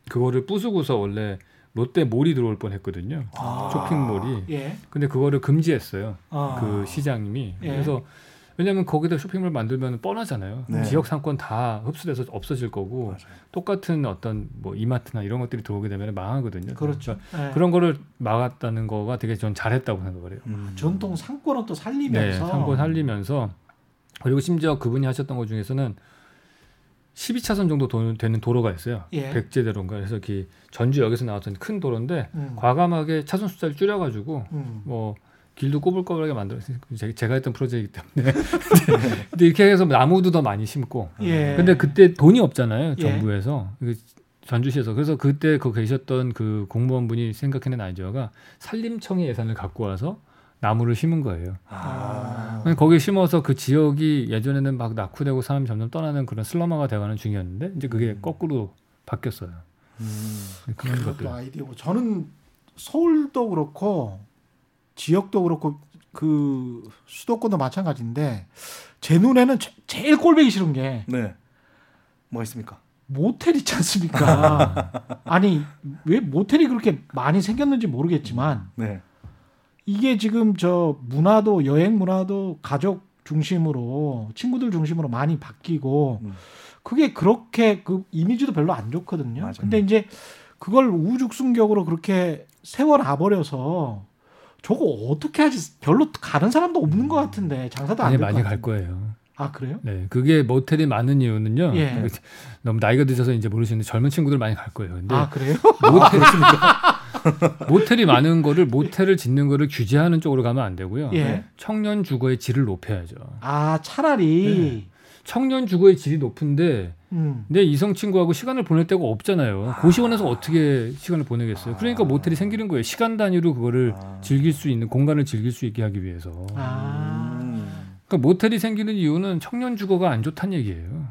그거를 부수고서 원래 롯데 몰이 들어올 뻔했거든요. 아. 쇼핑몰이. 예. 근데 그거를 금지했어요. 아. 그 시장님이. 예. 그래서 왜냐하면 거기다 쇼핑몰 만들면 뻔하잖아요. 네. 지역 상권 다 흡수돼서 없어질 거고 맞아요. 똑같은 어떤 뭐 이마트나 이런 것들이 들어오게 되면 망하거든요. 그렇죠. 그러니까 예. 그런 거를 막았다는 거가 되게 전 잘했다고 생각을 해요. 음. 전통 상권은 또 네, 살리면서 상권 살리면서 그리고 심지어 그분이 하셨던 것 중에서는 12차선 정도 도, 되는 도로가 있어요. 예. 백제대로인가 그래서 그 전주역에서 나왔던 큰 도로인데 음. 과감하게 차선 숫자를 줄여가지고 음. 뭐 길도 꼬불꼬불하게 만들었어요. 제- 제가 했던 프로젝트이기 때문에. 근데 이렇게 해서 나무도 더 많이 심고. 예. 근데 그때 돈이 없잖아요. 예. 정부에서. 그 전주시에서. 그래서 그때 그 계셨던 그 공무원분이 생각해낸 아이디어가 산림청의 예산을 갖고 와서 나무를 심은 거예요. 아. 거기에 심어서 그 지역이 예전에는 막 낙후되고 사람이 점점 떠나는 그런 슬럼화가 돼가는 중이었는데 이제 그게 거꾸로 바뀌었어요. 음. 그런 것들. 그것도 아이디어고 저는 서울도 그렇고 지역도 그렇고 그 수도권도 마찬가지인데 제 눈에는 제- 제일 꼴보기 싫은 게 네. 뭐가 있습니까? 모텔 있지 않습니까? 아니 왜 모텔이 그렇게 많이 생겼는지 모르겠지만 네. 이게 지금 저 문화도 여행 문화도 가족 중심으로 친구들 중심으로 많이 바뀌고 음. 그게 그렇게 그 이미지도 별로 안 좋거든요. 맞아요. 근데 이제 그걸 우죽순격으로 그렇게 세워놔 버려서 저거 어떻게 하지? 별로 가는 사람도 없는 것 같은데 장사도 많이 안될것 많이. 갈 거예요. 아 그래요? 네, 그게 모텔이 많은 이유는요. 예. 그 너무 나이가 드셔서 이제 모르시는데 젊은 친구들 많이 갈 거예요. 근데 아 그래요? 모텔 모텔이 많은 거를 모텔을 짓는 거를 규제하는 쪽으로 가면 안 되고요. 예. 청년 주거의 질을 높여야죠. 아 차라리 청년 주거의 질이 높은데 음. 내 이성 친구하고 시간을 보낼 데가 없잖아요. 고시원에서 어떻게 시간을 보내겠어요? 그러니까 모텔이 생기는 거예요. 시간 단위로 그거를 아. 즐길 수 있는 공간을 즐길 수 있게 하기 위해서. 아 음. 그러니까 모텔이 생기는 이유는 청년 주거가 안 좋다는 얘기예요.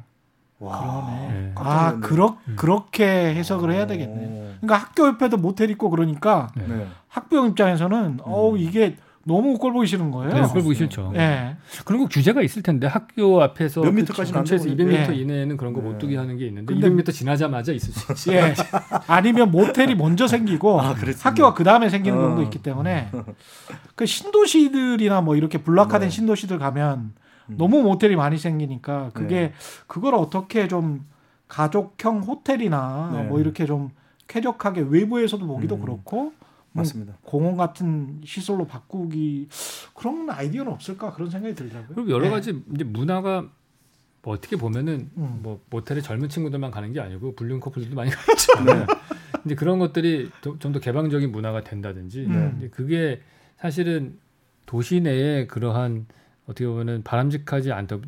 와. 그러네. 네. 아. 그렇 음. 그렇게 해석을 해야 되겠네. 그러니까 학교 옆에도 모텔 있고 그러니까 네. 네. 학부형 입장에서는 어우 이게 너무 꼴 보기 싫은 거예요. 네, 그걸 보기 싫죠. 예. 그런 거 규제가 있을 텐데 학교 앞에서 몇그 미터까지는 안 근처에서 되고 200m 예. 이내에는 그런 거못 네. 두게 하는 게 있는데 근데- 200m 지나자마자 있을 수 있어요. 예. 아니면 모텔이 먼저 생기고 아. 학교가 그 다음에 생기는 어. 경우도 있기 때문에 그 신도시들이나 뭐 이렇게 불락화된 네. 신도시들 가면 음. 너무 모텔이 많이 생기니까 그게 네. 그걸 어떻게 좀 가족형 호텔이나 네. 뭐 이렇게 좀 쾌적하게 외부에서도 보기도 음. 그렇고 맞습니다. 공원 같은 시설로 바꾸기 그런 아이디어는 없을까 그런 생각이 들더라고요. 그리고 여러 예. 가지 이제 문화가 뭐 어떻게 보면은 음. 뭐 모텔에 젊은 친구들만 가는 게 아니고 불륜 커플들도 많이 가죠. 네. 이제 그런 것들이 좀 더 개방적인 문화가 된다든지 음. 그게 사실은 도시 내에 그러한 어떻게 보면은 바람직하지 않다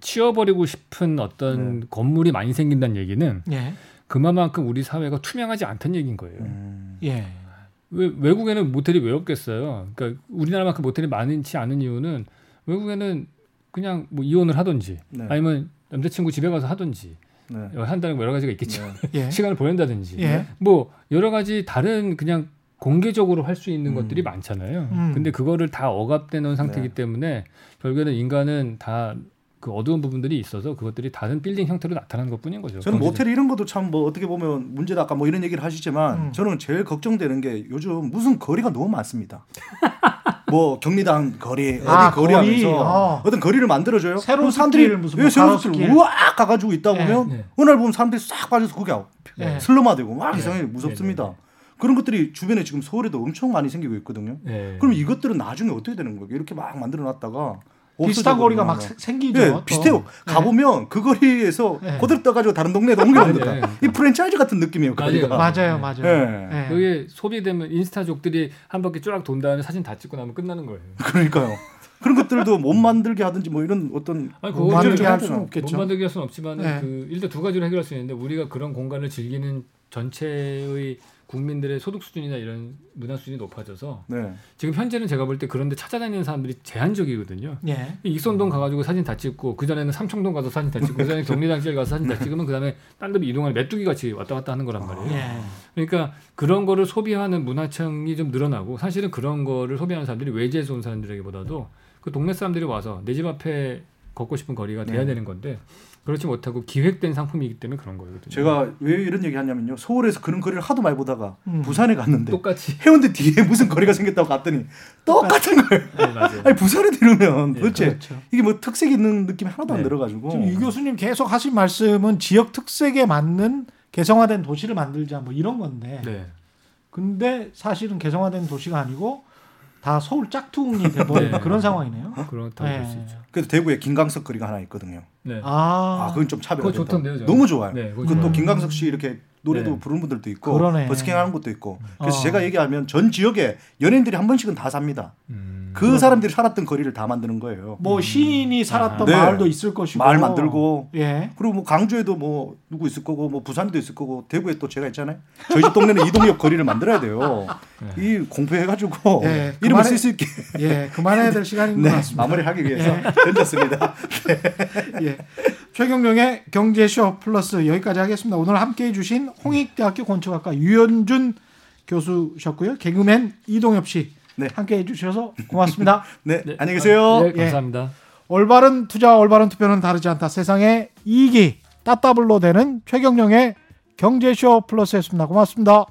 치워버리고 싶은 어떤 네. 건물이 많이 생긴다는 얘기는 예. 그만큼 우리 사회가 투명하지 않다는 얘기인 거예요. 음. 예. 왜 외국에는 모텔이 왜 없겠어요? 그러니까 우리나라만큼 모텔이 많지 않은 이유는 외국에는 그냥 뭐 이혼을 하든지 네. 아니면 남자친구 집에 가서 하든지 네. 한다는 여러 가지가 있겠죠. 네. 예. 시간을 보낸다든지 예. 뭐 여러 가지 다른 그냥 공개적으로 할 수 있는 음. 것들이 많잖아요. 음. 근데 그거를 다 억압돼 놓은 상태이기 네. 때문에 결국에는 인간은 다 그 어두운 부분들이 있어서 그것들이 다른 빌딩 형태로 나타나는 것뿐인 거죠. 저는 모텔 이런 것도 참 뭐 어떻게 보면 문제다 아까 뭐 이런 얘기를 하시지만 음. 저는 제일 걱정되는 게 요즘 무슨 거리가 너무 많습니다. 뭐 경리당 거리 어디 아, 거리 하면서 어. 떤 거리를 만들어줘요. 새로운 사람들이 무슨 뭐 새로운 길 우악 가가지고 있다 네, 보면 네, 네. 어느 날 보면 사람들이 싹 빠져서 거기 네. 슬럼화되고 막 네. 이상하게 무섭습니다. 네, 그런 것들이 주변에 지금 서울에도 엄청 많이 생기고 있거든요. 그럼 이것들은 나중에 어떻게 되는 거예요? 이렇게 막 만들어 놨다가 비슷한 거리가 막 생기죠. 네, 비슷해요. 네. 가보면 그 거리에서 네. 거들 떠가지고 다른 동네에 옮겨놓는다. 네. 이 프랜차이즈 같은 느낌이에요. 맞아요, 맞아요, 맞아요. 네. 그게 소비되면 인스타족들이 한 바퀴 쫙 돈 다음에 사진 다 찍고 나면 끝나는 거예요. 그러니까요. 그런 것들도 못 만들게 하든지 뭐 이런 어떤 아니, 못 만들게 할 수는 없겠죠. 못 만들게 할 수는 없지만 네. 그 일단 두 가지로 해결할 수 있는데 우리가 그런 공간을 즐기는 전체의 국민들의 소득 수준이나 이런 문화 수준이 높아져서 네. 지금 현재는 제가 볼 때 그런데 찾아다니는 사람들이 제한적이거든요. 예. 익선동 가가지고 사진 다 찍고 그 전에는 삼청동 가서 사진 다 찍고 그 전에 경리단실 가서 사진 다 찍으면 그 다음에 딴 데로 이동하는 메뚜기 같이 왔다 갔다 하는 거란 말이에요. 예. 그러니까 그런 거를 소비하는 문화층이 좀 늘어나고 사실은 그런 거를 소비하는 사람들이 외지에서 온 사람들에게보다도 그 동네 사람들이 와서 내 집 앞에 걷고 싶은 거리가 돼야 네. 되는 건데 그렇지 못하고 기획된 상품이기 때문에 그런 거거든요. 제가 왜 이런 얘기 하냐면요. 서울에서 그런 거리를 하도 많이 보다가 음. 부산에 갔는데 똑같이 해운대 뒤에 무슨 거리가 생겼다고 갔더니 똑같은 거예요. 네. 아니 부산에 들으면 네, 도대체 그렇죠. 이게 뭐 특색 있는 느낌이 하나도 네. 안 들어가지고 지금 유 교수님 계속 하신 말씀은 지역 특색에 맞는 개성화된 도시를 만들자 뭐 이런 건데. 네. 근데 사실은 개성화된 도시가 아니고 다 서울 짝퉁이 돼버린 네. 그런 상황이네요. 그렇다고 네. 볼수 있죠. 그래서 대구에 김광석 거리가 하나 있거든요. 네. 아, 아 그건 좀 차별화. 그거 좋던데요. 너무 좋아요. 네, 그것도 김광석 씨 이렇게 노래도 네. 부르는 분들도 있고 그러네. 버스킹 하는 것도 있고. 그래서 어. 제가 얘기하면 전 지역에 연예인들이 한 번씩은 다 삽니다. 음. 그 그러네. 사람들이 살았던 거리를 다 만드는 거예요. 뭐 음. 시인이 살았던 아. 마을도 있을 것이고 마을 만들고 예. 그리고 뭐 강주에도 뭐 누구 있을 거고 뭐 부산도 있을 거고 대구에 또 제가 있잖아요. 저희 집 동네는 이동역 거리를 만들어야 돼요. 네. 이 공부해가지고 예. 이름을 쓸 수 있게. 예, 그만해야 될 시간인 네. 것 같습니다. 마무리하기 위해서 예. 던졌습니다. 네. 예. 최경령의 경제쇼 플러스 여기까지 하겠습니다. 오늘 함께해 주신 홍익대학교 건축학과 유현준 교수셨고요. 개그맨 이동엽 씨 네. 함께 해 주셔서 고맙습니다. 네, 네. 안녕히 계세요. 네, 감사합니다. 예. 올바른 투자와 올바른 투표는 다르지 않다. 세상에 이익이 따따블로 되는 최경령의 경제쇼 플러스였습니다. 고맙습니다.